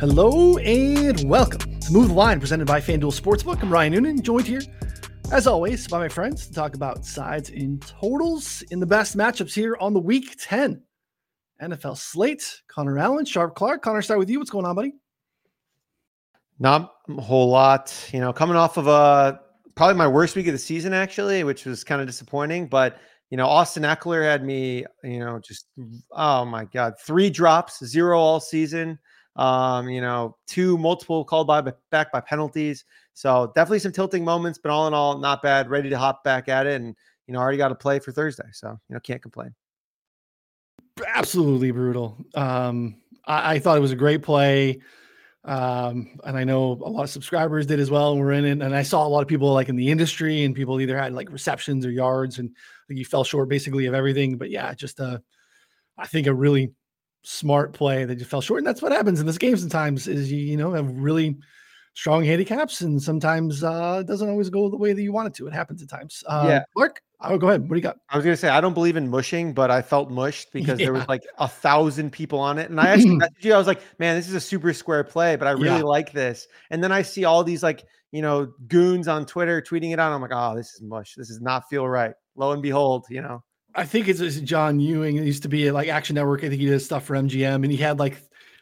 Hello and welcome to Move the Line, presented by FanDuel Sportsbook. I'm Ryan Noonan, joined here, as always, by my friends to talk about sides and totals in the best matchups here on the Week 10 NFL slate. Connor Allen, Sharp Clark. Connor, start with you. What's going on, buddy? Not a whole lot. You know, coming off of a probably my worst week of the season, actually, which was kind of disappointing. But you know, Austin Ekeler had me, you know, just oh my god, three drops, zero all season. Um, you know, two multiple called by back by penalties. So definitely some tilting moments, but all in all, not bad. Ready to hop back at it, and you know, already got to play for Thursday, so you know, can't complain. Absolutely brutal. Um, I, I thought it was a great play. Um, and I know a lot of subscribers did as well. And we're in it. And I saw a lot of people like in the industry and people either had like receptions or yards and you fell short basically of everything. But yeah, just uh I think a really smart play that you fell short. And that's what happens in this game sometimes is you, you know, have really strong handicaps and sometimes uh it doesn't always go the way that you want it to. It happens at times. Uh yeah. Mark, Oh, go ahead. What do you got? I was gonna say I don't believe in mushing, but I felt mushed because yeah. there was like a thousand people on it, and I actually messaged you. I was like, "Man, this is a super square play, but I really yeah. like this." And then I see all these like you know goons on Twitter tweeting it out. I'm like, "Oh, this is mush. This does not feel right." Lo and behold, you know. I think it's, it's John Ewing. It used to be like Action Network. I think he did stuff for MGM, and he had like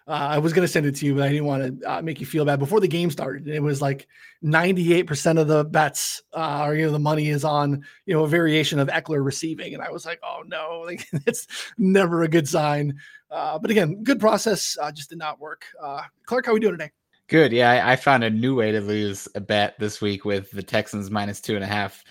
uh, I was to send it to you, but I didn't want to uh, make you feel bad. Before the game started, it was like 98% of the bets uh, or, you know, the money is on, you know, a variation of Ekeler receiving. And I was like, oh no, like it's never a good sign. Uh, but again, good process, uh, just did not work. Uh, Clark, how are we doing today? Good. Yeah, I, I, found a new way to lose a bet this week with the Texans minus two and a half,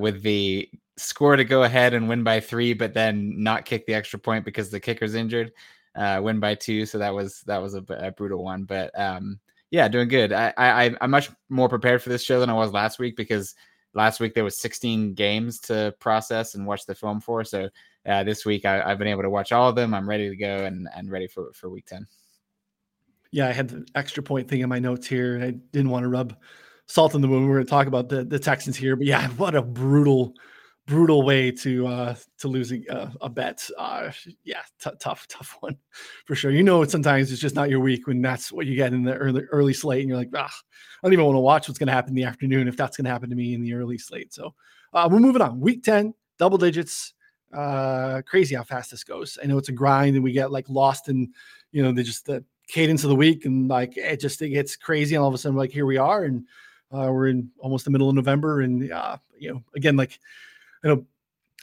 with the score to go ahead and win by three, but then not kick the extra point because the kicker's injured uh, win by two. So that was that was a, a brutal one. But um, yeah, doing good. I, I I'm much more prepared for this show than I was last week because last week there was 16 games to process and watch the film for. So uh, this week I, have been able to watch all of them. I'm ready to go and and ready for for week 10. Yeah, I had the extra point thing in my notes here, and I didn't want to rub salt in the wound. We're going to talk about the the Texans here, but yeah, what a brutal brutal way to uh to losing a, a bet uh yeah t- tough tough one for sure. You know sometimes it's just not your week when that's what you get in the early early slate and you're like ah, i don't even want to watch what's going to happen in the afternoon if that's going to happen to me in the early slate. So uh we're moving on. Week 10 double digits uh crazy how fast this goes. I know it's a grind and we get like lost in you know the just the cadence of the week and like it just it gets crazy and all of a sudden like here we are and uh, we're in almost the middle of november and uh you know again like you know,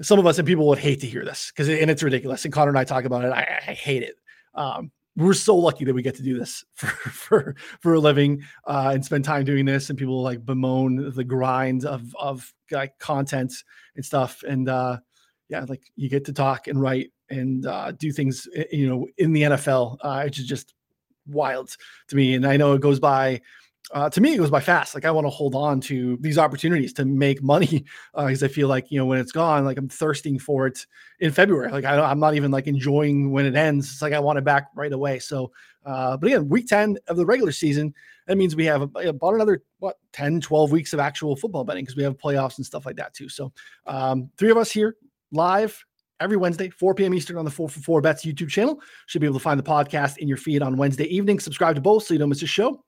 some of us and people would hate to hear this because and it's ridiculous. And Connor and I talk about it. I, I hate it. Um, we're so lucky that we get to do this for for for a living uh, and spend time doing this. And people like bemoan the grind of of like content and stuff. And uh, yeah, like you get to talk and write and uh, do things, eh, you know, in the NFL, uh, is just wild to me. And I know it goes by uh, to me, it goes by fast. Like I want to hold on to these opportunities to make money because uh, I feel like you know when it's gone, like I'm thirsting for it in February. Like I, am not even like enjoying when it ends. It's like I want it back right away. So, uh, but again, week 10 of the regular season, that means we have about another what 10, 12 weeks of actual football betting because we have playoffs and stuff like that too. So, um, three of us here live every Wednesday, 4 p.m. Eastern on the 4 for 4 Bets YouTube channel. Should be able to find the podcast in your feed on Wednesday evening. Subscribe to both so you don't miss a show.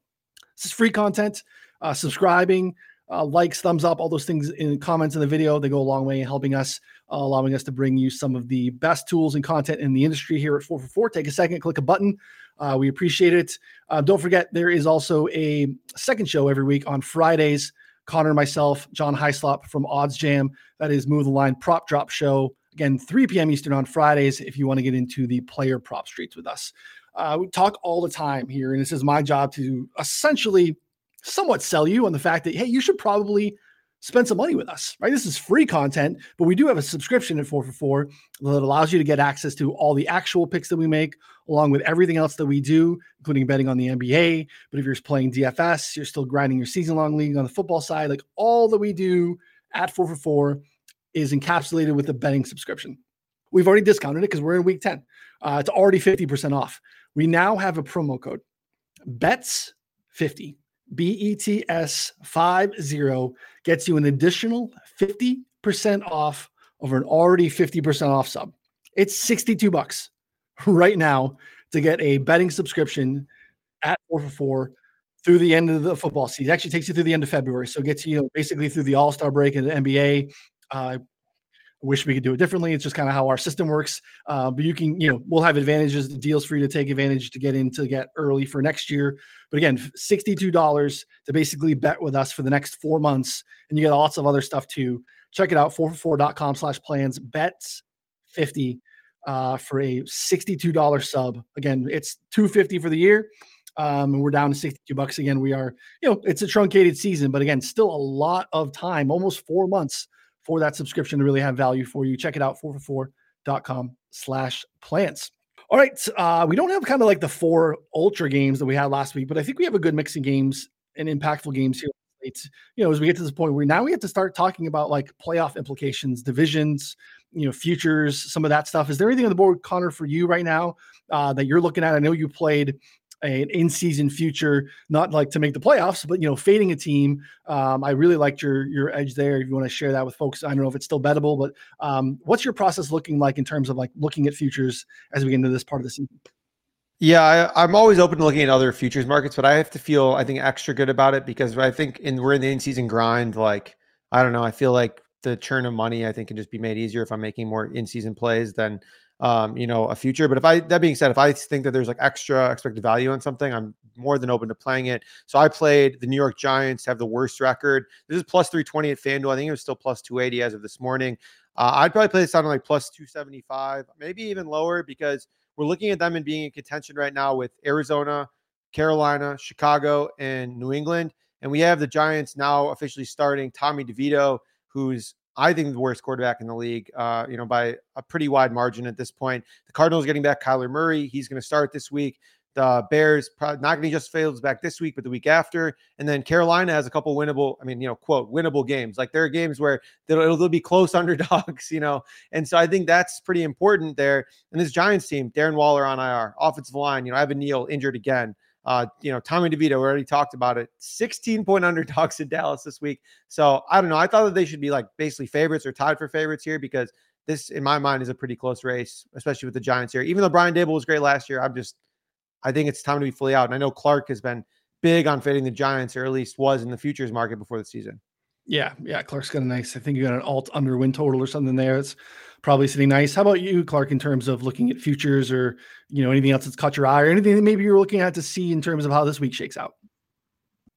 This is free content. Uh, subscribing, uh, likes, thumbs up, all those things in comments in the video, they go a long way in helping us, uh, allowing us to bring you some of the best tools and content in the industry here at 4for4. Take a second, click a button. Uh, we appreciate it. Uh, don't forget, there is also a second show every week on Fridays. Connor, myself, John Hyslop from OddsJam. That is Move the Line Prop Drop Show. Again, 3 p.m. Eastern on Fridays if you want to get into the player prop streets with us. Uh, we talk all the time here, and this is my job to essentially somewhat sell you on the fact that hey, you should probably spend some money with us, right? This is free content, but we do have a subscription at 4 for 4 that allows you to get access to all the actual picks that we make, along with everything else that we do, including betting on the NBA. But if you're playing DFS, you're still grinding your season long league on the football side, like all that we do at 4 for 4 is encapsulated with a betting subscription. We've already discounted it because we're in week 10. Uh, it's already 50% off. We now have a promo code BETS50, B E T S 50 gets you an additional 50% off over an already 50% off sub. It's 62 bucks right now to get a betting subscription at four for four through the end of the football season. It actually takes you through the end of February, so it gets you know basically through the All Star break and the NBA. Uh, wish we could do it differently. It's just kind of how our system works. Uh, but you can, you know, we'll have advantages, deals for you to take advantage to get in to get early for next year. But again, $62 to basically bet with us for the next four months. And you get lots of other stuff too. Check it out, 4for4.com slash plans, bets 50 uh, for a $62 sub. Again, it's 250 for the year. Um, and we're down to 62 bucks again. We are, you know, it's a truncated season, but again, still a lot of time, almost four months for that subscription to really have value for you. Check it out, 4for4.com slash plants. All right. Uh, we don't have kind of like the four ultra games that we had last week, but I think we have a good mix of games and impactful games here. It's, you know, as we get to this point where now we have to start talking about like playoff implications, divisions, you know, futures, some of that stuff. Is there anything on the board, Connor, for you right now uh, that you're looking at? I know you played an in-season future, not like to make the playoffs, but you know, fading a team. Um, I really liked your your edge there. If you want to share that with folks, I don't know if it's still bettable, but um, what's your process looking like in terms of like looking at futures as we get into this part of the season? Yeah, I, am always open to looking at other futures markets, but I have to feel I think extra good about it because I think in we're in the in-season grind. Like I don't know, I feel like the churn of money I think can just be made easier if I'm making more in-season plays than um, you know, a future. But if I, that being said, if I think that there's like extra expected value on something, I'm more than open to playing it. So I played the New York Giants have the worst record. This is plus 320 at FanDuel. I think it was still plus 280 as of this morning. Uh, I'd probably play this on like plus 275, maybe even lower because we're looking at them and being in contention right now with Arizona, Carolina, Chicago, and New England. And we have the Giants now officially starting Tommy DeVito, who's I think the worst quarterback in the league, uh, you know, by a pretty wide margin at this point. The Cardinals getting back Kyler Murray. He's going to start this week. The Bears probably not going to just Fields back this week, but the week after. And then Carolina has a couple winnable, I mean, you know, quote, winnable games. Like there are games where they'll, they'll be close underdogs, you know. And so I think that's pretty important there. And this Giants team, Darren Waller on IR, offensive line, you know, Evan Neal injured again. Uh, you know, Tommy DeVito, already talked about it. 16 point underdogs in Dallas this week. So I don't know. I thought that they should be like basically favorites or tied for favorites here because this, in my mind, is a pretty close race, especially with the Giants here. Even though Brian Daboll was great last year, I'm just, I think it's time to be fully out. And I know Clark has been big on fading the Giants, or at least was in the futures market before the season. Yeah, yeah. Clark's got a nice. I think you got an alt under win total or something there. It's probably sitting nice. How about you, Clark, in terms of looking at futures or you know anything else that's caught your eye or anything that maybe you're looking at to see in terms of how this week shakes out?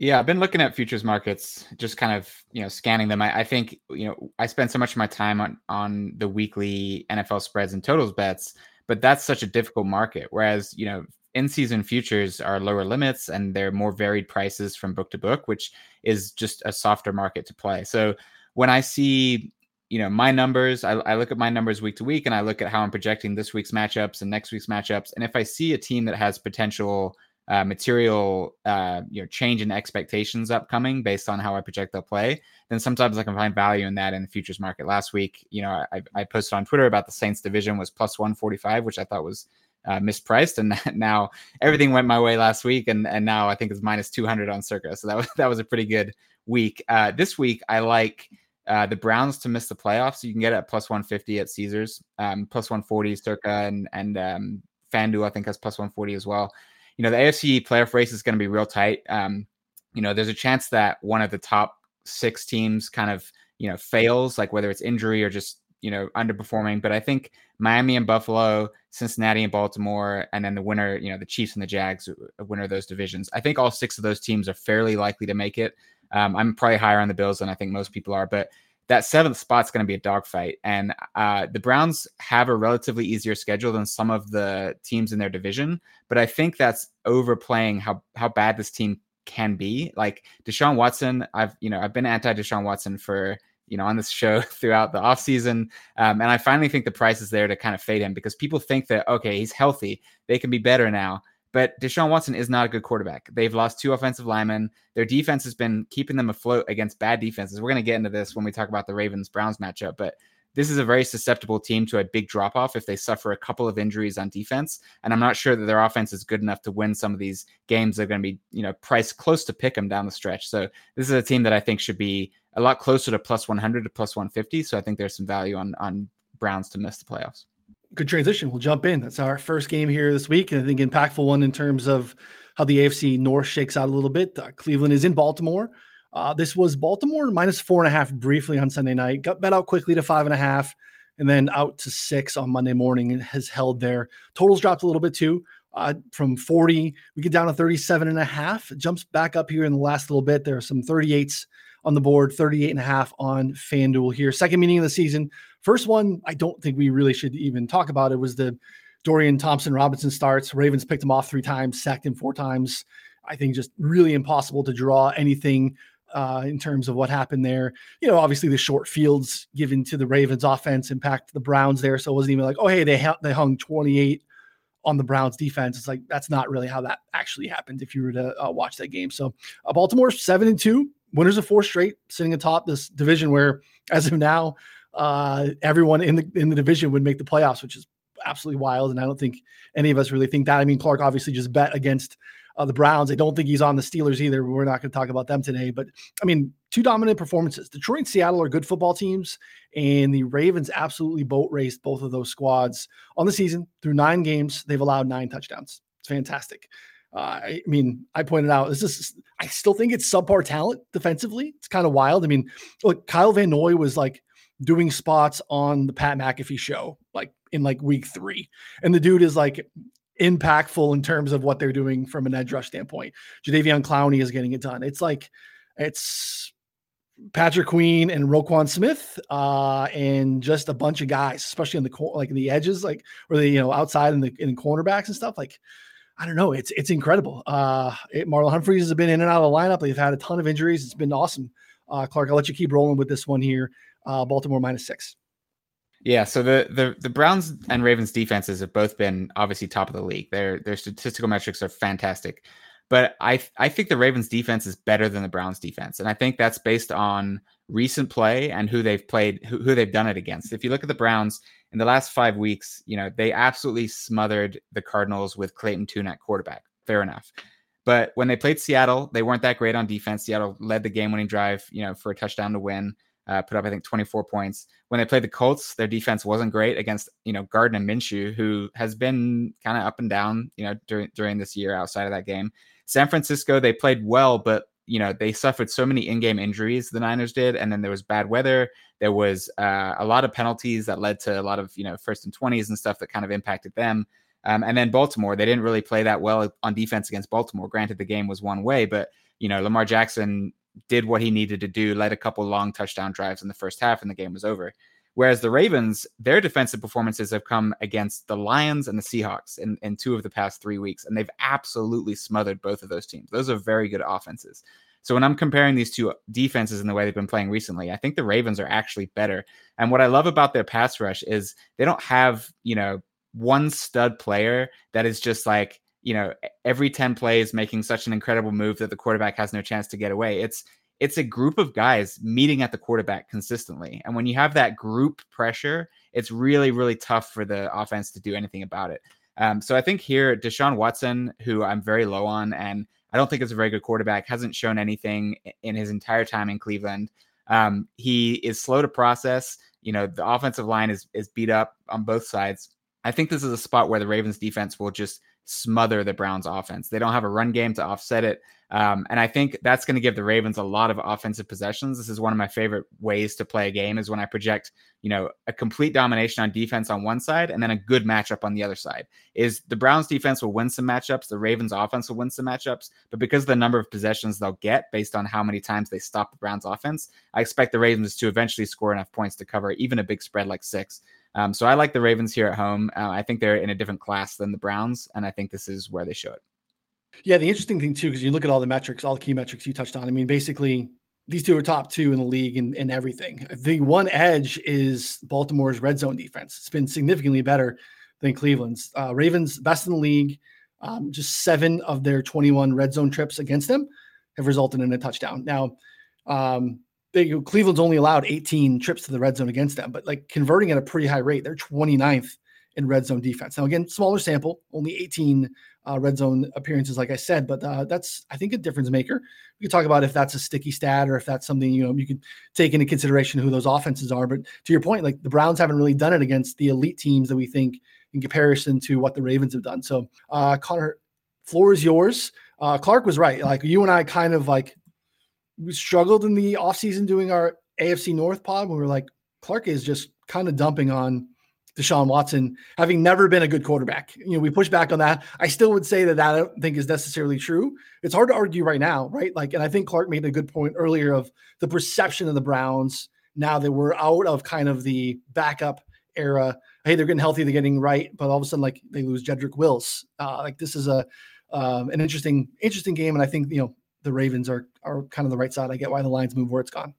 Yeah, I've been looking at futures markets, just kind of you know scanning them. I, I think you know I spend so much of my time on on the weekly NFL spreads and totals bets, but that's such a difficult market. Whereas you know in season futures are lower limits and they're more varied prices from book to book, which is just a softer market to play. So when I see, you know, my numbers, I, I, look at my numbers week to week and I look at how I'm projecting this week's matchups and next week's matchups. And if I see a team that has potential uh, material, uh, you know, change in expectations upcoming based on how I project they'll play, then sometimes I can find value in that in the futures market. Last week, you know, I, I posted on Twitter about the Saints division was plus 145, which I thought was uh, mispriced, and now everything went my way last week, and and now I think it's minus two hundred on Circa. So that was that was a pretty good week. Uh, this week I like uh, the Browns to miss the playoffs. You can get it at plus one fifty at Caesars, um, plus one forty Circa, and and um, FanDuel I think has plus one forty as well. You know the AFC playoff race is going to be real tight. Um, you know there's a chance that one of the top six teams kind of you know fails, like whether it's injury or just you know underperforming. But I think Miami and Buffalo, Cincinnati and Baltimore, and then the winner, you know, the Chiefs and the Jags, uh, winner of those divisions. I think all six of those teams are fairly likely to make it. Um, I'm probably higher on the Bills than I think most people are, but that seventh spot's going to be a dogfight. And uh, the Browns have a relatively easier schedule than some of the teams in their division, but I think that's overplaying how how bad this team can be. Like Deshaun Watson, I've you know I've been anti Deshaun Watson for you know on this show throughout the offseason um, and i finally think the price is there to kind of fade him because people think that okay he's healthy they can be better now but deshaun watson is not a good quarterback they've lost two offensive linemen their defense has been keeping them afloat against bad defenses we're going to get into this when we talk about the ravens browns matchup but this is a very susceptible team to a big drop off if they suffer a couple of injuries on defense. And I'm not sure that their offense is good enough to win some of these games. They're going to be, you know, priced close to pick them down the stretch. So this is a team that I think should be a lot closer to plus 100 to plus 150. So I think there's some value on on Browns to miss the playoffs. Good transition. We'll jump in. That's our first game here this week, and I think impactful one in terms of how the AFC North shakes out a little bit. Uh, Cleveland is in Baltimore. Uh, this was Baltimore minus four and a half briefly on Sunday night. Got bet out quickly to five and a half, and then out to six on Monday morning and has held there. Totals dropped a little bit too. Uh, from 40, we get down to 37 and a half. It jumps back up here in the last little bit. There are some 38s on the board, 38 and a half on FanDuel here. Second meeting of the season. First one, I don't think we really should even talk about it was the Dorian Thompson Robinson starts. Ravens picked him off three times, sacked him four times. I think just really impossible to draw anything uh, in terms of what happened there. You know, obviously the short fields given to the Ravens offense impact the Browns there. So it wasn't even like, oh, hey, they, ha- they hung 28 on the Browns defense. It's like, that's not really how that actually happened if you were to uh, watch that game. So uh, Baltimore seven and two, winners of four straight, sitting atop this division where as of now, uh, everyone in the in the division would make the playoffs, which is absolutely wild. And I don't think any of us really think that. I mean, Clark obviously just bet against uh, the Browns. I don't think he's on the Steelers either. We're not going to talk about them today. But I mean, two dominant performances. Detroit and Seattle are good football teams, and the Ravens absolutely boat raced both of those squads on the season through nine games. They've allowed nine touchdowns. It's fantastic. Uh, I mean, I pointed out this is. I still think it's subpar talent defensively. It's kind of wild. I mean, look, Kyle Van Noy was like doing spots on the Pat McAfee show, like in like week three, and the dude is like impactful in terms of what they're doing from an edge rush standpoint. Jadeveon Clowney is getting it done. It's like it's Patrick Queen and Roquan Smith, uh, and just a bunch of guys, especially in the cor- like in the edges, like or the you know outside in the in cornerbacks and stuff. Like I don't know, it's it's incredible. Uh, it, Marlon Humphreys has been in and out of the lineup. They've had a ton of injuries. It's been awesome. Uh, Clark, I'll let you keep rolling with this one here. Uh, Baltimore minus six. Yeah, so the, the the Browns and Ravens defenses have both been obviously top of the league. Their their statistical metrics are fantastic. But I I think the Ravens defense is better than the Browns defense. And I think that's based on recent play and who they've played who, who they've done it against. If you look at the Browns in the last 5 weeks, you know, they absolutely smothered the Cardinals with Clayton Tune at quarterback. Fair enough. But when they played Seattle, they weren't that great on defense. Seattle led the game winning drive, you know, for a touchdown to win uh, put up I think 24 points. When they played the Colts, their defense wasn't great against you know Gardner Minshew, who has been kind of up and down you know during during this year outside of that game. San Francisco, they played well, but you know they suffered so many in-game injuries the niners did and then there was bad weather there was uh, a lot of penalties that led to a lot of you know first and 20s and stuff that kind of impacted them um, and then baltimore they didn't really play that well on defense against baltimore granted the game was one way but you know lamar jackson did what he needed to do, led a couple long touchdown drives in the first half, and the game was over. Whereas the Ravens, their defensive performances have come against the Lions and the Seahawks in, in two of the past three weeks, and they've absolutely smothered both of those teams. Those are very good offenses. So when I'm comparing these two defenses in the way they've been playing recently, I think the Ravens are actually better. And what I love about their pass rush is they don't have, you know, one stud player that is just like you know every 10 plays making such an incredible move that the quarterback has no chance to get away. It's it's a group of guys meeting at the quarterback consistently. And when you have that group pressure it's really really tough for the offense to do anything about it. Um, so i think here deshaun watson who i'm very low on and i don't think is a very good quarterback hasn't shown anything in his entire time in cleveland. Um, he is slow to process. You know the offensive line is is beat up on both sides. I think this is a spot where the ravens defense will just smother the Browns offense. They don't have a run game to offset it. Um, and I think that's going to give the Ravens a lot of offensive possessions. This is one of my favorite ways to play a game is when I project, you know, a complete domination on defense on one side and then a good matchup on the other side. Is the Browns defense will win some matchups, the Ravens offense will win some matchups, but because of the number of possessions they'll get based on how many times they stop the Browns offense, I expect the Ravens to eventually score enough points to cover even a big spread like six. Um, so I like the Ravens here at home. Uh, I think they're in a different class than the Browns, and I think this is where they show it. Yeah, the interesting thing too, because you look at all the metrics, all the key metrics you touched on. I mean, basically, these two are top two in the league in, in everything. The one edge is Baltimore's red zone defense. It's been significantly better than Cleveland's. Uh, Ravens best in the league. Um, just seven of their 21 red zone trips against them have resulted in a touchdown. Now, um, they, Cleveland's only allowed 18 trips to the red zone against them, but like converting at a pretty high rate. They're 29th in red zone defense. Now, again, smaller sample, only 18 uh, red zone appearances, like I said, but uh, that's, I think, a difference maker. We can talk about if that's a sticky stat or if that's something, you know, you could take into consideration who those offenses are. But to your point, like the Browns haven't really done it against the elite teams that we think in comparison to what the Ravens have done. So, uh, Connor, floor is yours. uh, Clark was right. Like you and I kind of like we struggled in the offseason doing our AFC North pod. We were like, Clark is just kind of dumping on Deshaun Watson, having never been a good quarterback. You know, we push back on that. I still would say that that I don't think is necessarily true. It's hard to argue right now, right? Like, and I think Clark made a good point earlier of the perception of the Browns now that we're out of kind of the backup era. Hey, they're getting healthy, they're getting right, but all of a sudden, like they lose Jedrick Wills. Uh, like this is a um, an interesting, interesting game, and I think you know the Ravens are are kind of the right side. I get why the lines move where it's gone.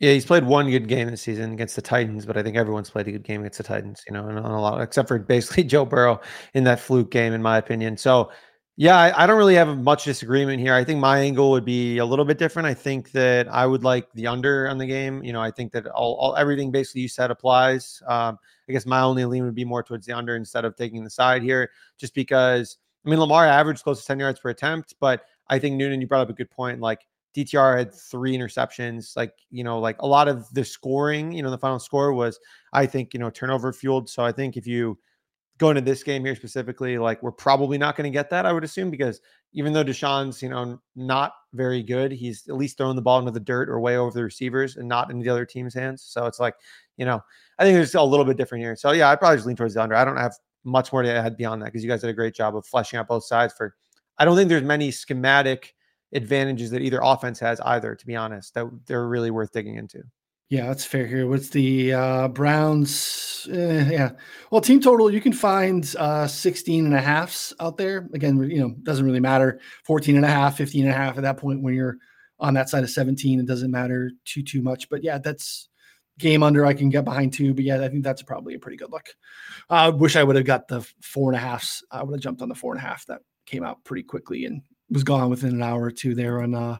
Yeah, he's played one good game this season against the Titans, but I think everyone's played a good game against the Titans, you know, and a lot, except for basically Joe Burrow in that fluke game, in my opinion. So, yeah, I, I, don't really have much disagreement here. I think my angle would be a little bit different. I think that I would like the under on the game. You know, I think that all, all everything basically you said applies. Um, I guess my only lean would be more towards the under instead of taking the side here, just because I mean Lamar averaged close to 10 yards per attempt, but I think Noonan, you brought up a good point. Like DTR had three interceptions. Like, you know, like a lot of the scoring, you know, the final score was, I think, you know, turnover fueled. So I think if you go into this game here specifically, like we're probably not going to get that, I would assume, because even though Deshaun's, you know, not very good, he's at least throwing the ball into the dirt or way over the receivers and not in the other team's hands. So it's like, you know, I think it's a little bit different here. So yeah, I'd probably just lean towards the under. I don't have much more to add beyond that because you guys did a great job of fleshing out both sides for I don't think there's many schematic advantages that either offense has either, to be honest, that they're really worth digging into. Yeah, that's fair here. What's the uh, Browns? Eh, yeah. Well, team total, you can find uh, 16 and a halfs out there. Again, you know, doesn't really matter. 14 and a half, 15 and a half at that point when you're on that side of 17, it doesn't matter too, too much. But yeah, that's game under I can get behind too. But yeah, I think that's probably a pretty good look. I uh, wish I would have got the four and a halfs. I would have jumped on the four and a half. That came out pretty quickly and was gone within an hour or two there on uh,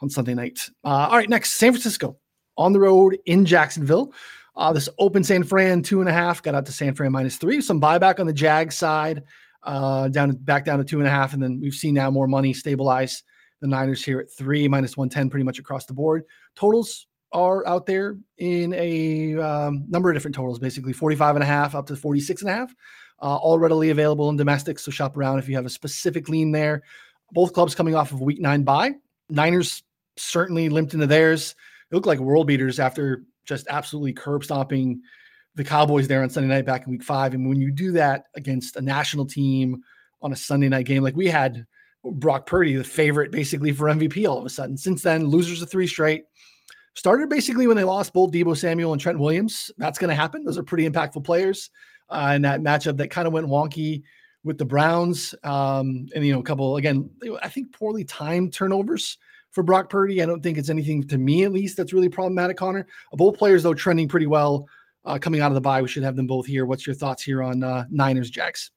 on Sunday night. Uh, all right, next San Francisco on the road in Jacksonville. Uh, this open San Fran two and a half got out to San Fran minus three. Some buyback on the Jag side, uh, down back down to two and a half, and then we've seen now more money stabilize the Niners here at three minus one ten pretty much across the board. Totals are out there in a um, number of different totals, basically 45 and a half up to 46 and a half uh, all readily available in domestic. So shop around if you have a specific lean there. Both clubs coming off of week nine bye. Niners certainly limped into theirs. It looked like world beaters after just absolutely curb stomping the Cowboys there on Sunday night back in week five. And when you do that against a national team on a Sunday night game, like we had Brock Purdy, the favorite basically for MVP all of a sudden. Since then, losers of three straight. Started basically when they lost both Deebo Samuel and Trent Williams. That's going to happen. Those are pretty impactful players uh, in that matchup that kind of went wonky with the Browns. Um, and, you know, a couple, again, I think poorly timed turnovers for Brock Purdy. I don't think it's anything to me, at least, that's really problematic, Connor. Both players, though, trending pretty well uh, coming out of the bye. We should have them both here. What's your thoughts here on uh, Niners Jacks?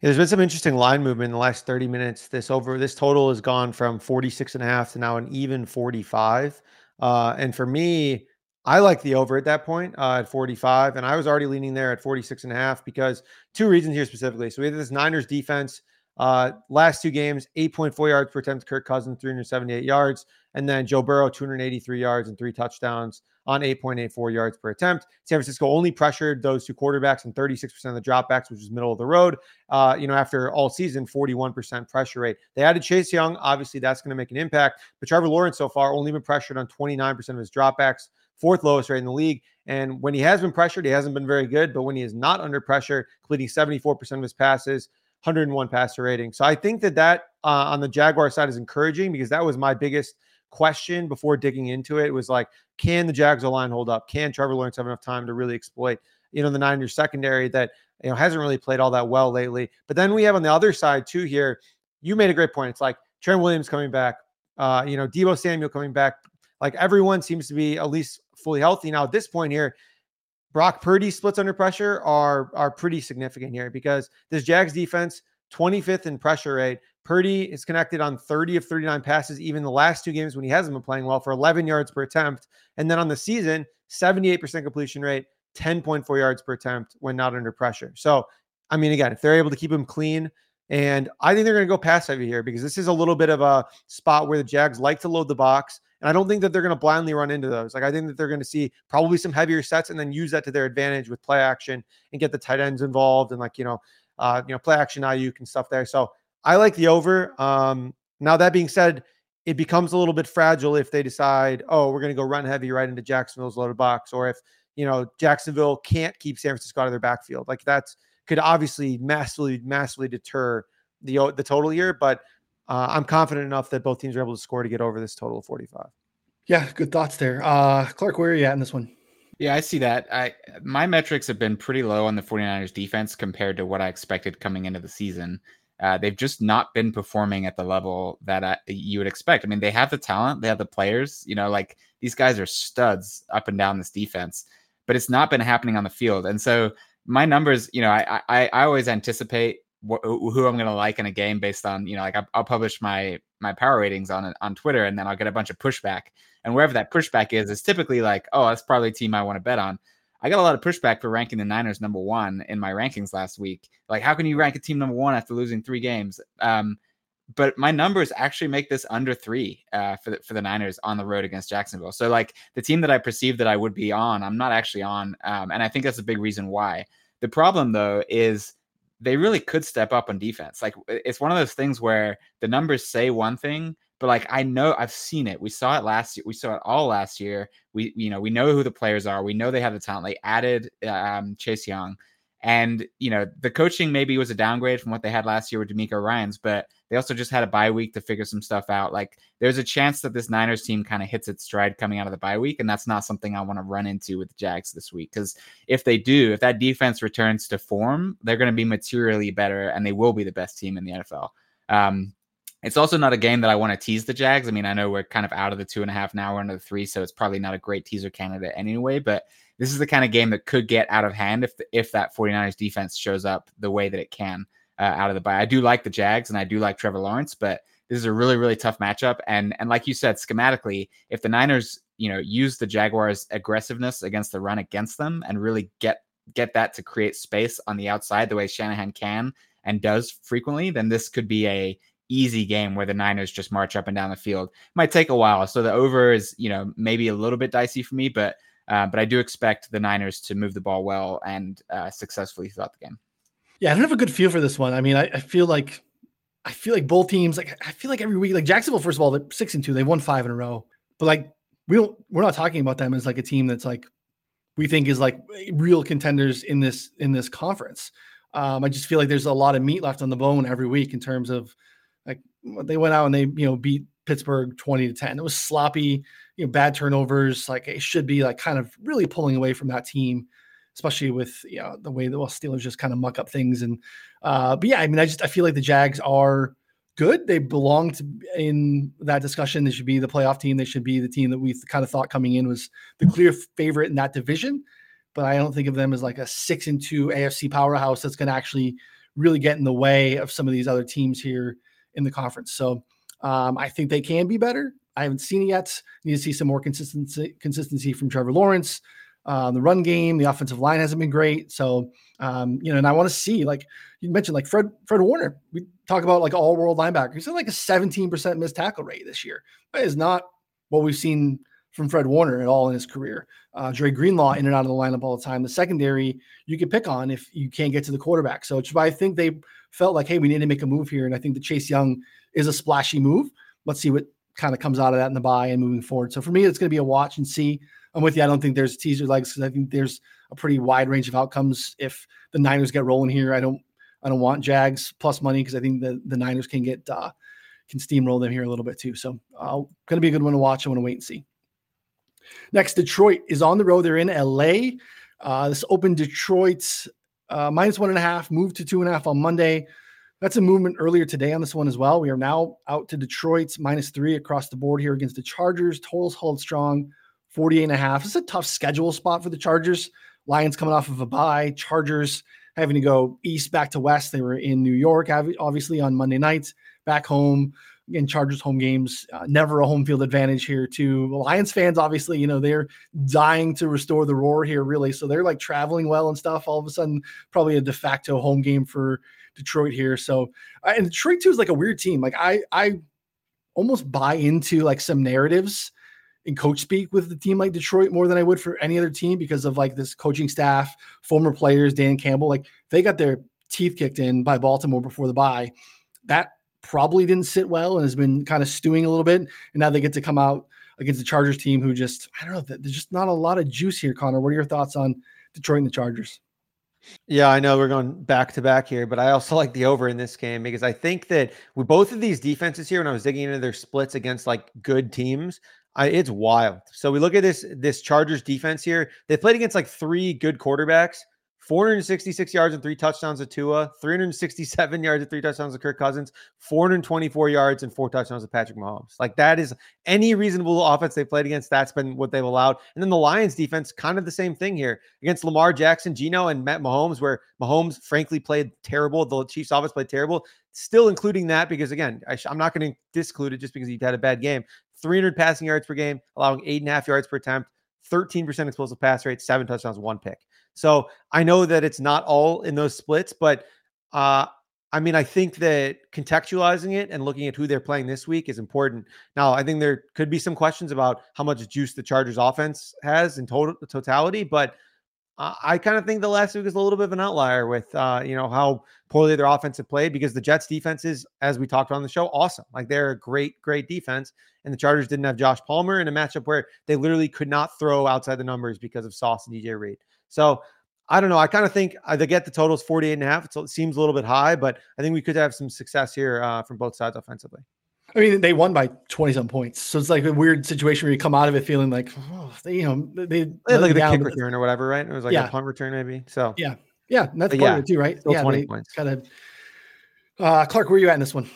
There's been some interesting line movement in the last 30 minutes. This over this total has gone from 46 and a half to now an even 45. Uh, and for me, I like the over at that point uh, at 45, and I was already leaning there at 46 and a half because two reasons here specifically. So we have this Niners defense. Uh, last two games, 8.4 yards per attempt. Kirk Cousins, 378 yards, and then Joe Burrow, 283 yards and three touchdowns on 8.84 yards per attempt. San Francisco only pressured those two quarterbacks and 36% of the dropbacks, which is middle of the road. Uh, you know, after all season, 41% pressure rate. They added Chase Young. Obviously, that's going to make an impact. But Trevor Lawrence so far only been pressured on 29% of his dropbacks fourth lowest rate in the league. And when he has been pressured, he hasn't been very good. But when he is not under pressure, completing 74% of his passes, 101 passer rating. So I think that that uh, on the Jaguar side is encouraging because that was my biggest question before digging into it. It was like, can the Jags line hold up? Can Trevor Lawrence have enough time to really exploit, you know, the Niners secondary that you know hasn't really played all that well lately? But then we have on the other side too here. You made a great point. It's like Trent Williams coming back, uh, you know, Deebo Samuel coming back. Like everyone seems to be at least fully healthy. Now, at this point here, Brock Purdy splits under pressure are are pretty significant here because this Jags defense, 25th in pressure rate. Purdy is connected on 30 of 39 passes, even the last two games when he hasn't been playing well for 11 yards per attempt. And then on the season, 78% completion rate, 10.4 yards per attempt when not under pressure. So, I mean, again, if they're able to keep him clean, and I think they're going to go pass heavy here because this is a little bit of a spot where the Jags like to load the box. And I don't think that they're going to blindly run into those. Like I think that they're going to see probably some heavier sets and then use that to their advantage with play action and get the tight ends involved and like you know, uh, you know, play action Aiyuk and stuff there. So I like the over. Um, Now, that being said, it becomes a little bit fragile if they decide, oh, we're going to go run heavy right into Jacksonville's loaded box, or if you know Jacksonville can't keep San Francisco out of their backfield. Like that's could obviously massively, massively deter the the total here. But uh, I'm confident enough that both teams are able to score to get over this total of 45. Yeah, good thoughts there. Uh, Clark, where are you at in this one? Yeah, I see that. I my metrics have been pretty low on the 49ers defense compared to what I expected coming into the season. Uh, they've just not been performing at the level that I, you would expect. I mean, they have the talent, they have the players. You know, like these guys are studs up and down this defense, but it's not been happening on the field. And so my numbers, you know, I I, I always anticipate wh- who I'm going to like in a game based on, you know, like I'll publish my my power ratings on on Twitter, and then I'll get a bunch of pushback. And wherever that pushback is, is typically like, oh, that's probably a team I want to bet on. I got a lot of pushback for ranking the Niners number one in my rankings last week. Like, how can you rank a team number one after losing three games? Um, but my numbers actually make this under three uh, for the, for the Niners on the road against Jacksonville. So, like the team that I perceived that I would be on, I'm not actually on, um, and I think that's a big reason why. The problem though is they really could step up on defense. Like it's one of those things where the numbers say one thing, but like I know I've seen it. We saw it last year. We saw it all last year. We you know we know who the players are. We know they have the talent. They added um, Chase Young, and you know the coaching maybe was a downgrade from what they had last year with DeMeco Ryans, but they also just had a bye week to figure some stuff out. Like there's a chance that this Niners team kind of hits its stride coming out of the bye week, and that's not something I want to run into with the Jags this week. Because if they do, if that defense returns to form, they're going to be materially better, and they will be the best team in the NFL. Um, it's also not a game that I want to tease the Jags. I mean, I know we're kind of out of the two and a half now, we're into the three, so it's probably not a great teaser candidate anyway. But this is the kind of game that could get out of hand if the, if that 49ers defense shows up the way that it can uh, out of the bye. I do like the Jags and I do like Trevor Lawrence, but this is a really really tough matchup. And and like you said, schematically, if the Niners you know use the Jaguars' aggressiveness against the run against them and really get get that to create space on the outside the way Shanahan can and does frequently, then this could be a easy game where the Niners just march up and down the field. Might take a while. So the over is, you know, maybe a little bit dicey for me, but uh, but I do expect the Niners to move the ball well and uh, successfully throughout the game. Yeah, I don't have a good feel for this one. I mean, I, I, feel like I feel like both teams, like I feel like every week, like Jacksonville, first of all, they're six and two, they won five in a row. But like we don't we're not talking about them as like a team that's like we think is like real contenders in this in this conference. Um, I just feel like there's a lot of meat left on the bone every week in terms of like they went out and they you know beat Pittsburgh 20 to 10. It was sloppy, you know, bad turnovers. Like it should be like kind of really pulling away from that team, especially with you know the way the well, Steelers just kind of muck up things. And uh, but yeah, I mean, I just I feel like the Jags are good. They belong to in that discussion. They should be the playoff team. They should be the team that we kind of thought coming in was the clear favorite in that division. But I don't think of them as like a six and two AFC powerhouse that's going to actually really get in the way of some of these other teams here in the conference. So um, I think they can be better. I haven't seen it yet. Need to see some more consistency consistency from Trevor Lawrence. Uh, the run game, the offensive line hasn't been great. So um, you know, and I want to see like you mentioned, like Fred Fred Warner. We talk about like all world linebacker. He's like a 17% missed tackle rate this year. That is not what we've seen from Fred Warner at all in his career. Uh, Dre Greenlaw in and out of the lineup all the time. The secondary you can pick on if you can't get to the quarterback. So I think they felt like, hey, we need to make a move here. And I think the Chase Young is a splashy move. Let's see what kind of comes out of that in the bye and moving forward. So for me, it's going to be a watch and see. I'm with you. I don't think there's teaser legs because I think there's a pretty wide range of outcomes if the Niners get rolling here. I don't I don't want Jags plus money because I think the the Niners can get uh, can steamroll them here a little bit too. So uh, going to be a good one to watch. I want to wait and see. Next, Detroit is on the road. They're in LA. Uh, this opened Detroit's uh, minus one and a half, moved to two and a half on Monday. That's a movement earlier today on this one as well. We are now out to Detroit's minus three across the board here against the Chargers. Totals hold strong, 48 and a half. It's a tough schedule spot for the Chargers. Lions coming off of a bye, Chargers having to go east back to west. They were in New York, obviously, on Monday nights, back home. Again, Chargers home games, uh, never a home field advantage here, too. Lions fans, obviously, you know, they're dying to restore the roar here, really. So they're like traveling well and stuff. All of a sudden, probably a de facto home game for Detroit here. So, uh, and Detroit, too, is like a weird team. Like, I, I almost buy into like some narratives in coach speak with the team like Detroit more than I would for any other team because of like this coaching staff, former players, Dan Campbell. Like, they got their teeth kicked in by Baltimore before the bye. That probably didn't sit well and has been kind of stewing a little bit. And now they get to come out against the Chargers team who just, I don't know, there's just not a lot of juice here, Connor. What are your thoughts on Detroit and the Chargers? Yeah, I know we're going back to back here, but I also like the over in this game because I think that with both of these defenses here, when I was digging into their splits against like good teams, I, it's wild. So we look at this this Chargers defense here. They played against like three good quarterbacks. 466 yards and three touchdowns to Tua, 367 yards and three touchdowns to Kirk Cousins, 424 yards and four touchdowns to Patrick Mahomes. Like that is any reasonable offense they played against. That's been what they've allowed. And then the Lions defense, kind of the same thing here against Lamar Jackson, Geno, and Matt Mahomes, where Mahomes frankly played terrible. The Chiefs offense played terrible. Still including that because again, I am not going to disclude it just because he had a bad game. 300 passing yards per game, allowing eight and a half yards per attempt, 13% explosive pass rate, seven touchdowns, one pick. So I know that it's not all in those splits, but uh, I mean, I think that contextualizing it and looking at who they're playing this week is important. Now, I think there could be some questions about how much juice the Chargers offense has in total totality, but uh, I kind of think the last week is a little bit of an outlier with uh, you know how poorly their offense have played because the Jets defense is, as we talked on the show, awesome. Like they're a great, great defense, and the Chargers didn't have Josh Palmer in a matchup where they literally could not throw outside the numbers because of Sauce and DJ Reed. So I don't know. I kind of think uh, they get the totals 48 and a half. It seems a little bit high, but I think we could have some success here uh, from both sides offensively. I mean, they won by 20 some points. So it's like a weird situation where you come out of it feeling like, oh, they, you know, they, they like the kick return or whatever, right? It was like yeah. a punt return, maybe. So, yeah. Yeah. that's part yeah, of it too, right? yeah. 20 points. Kind of, uh, Clark, where are you at in this one?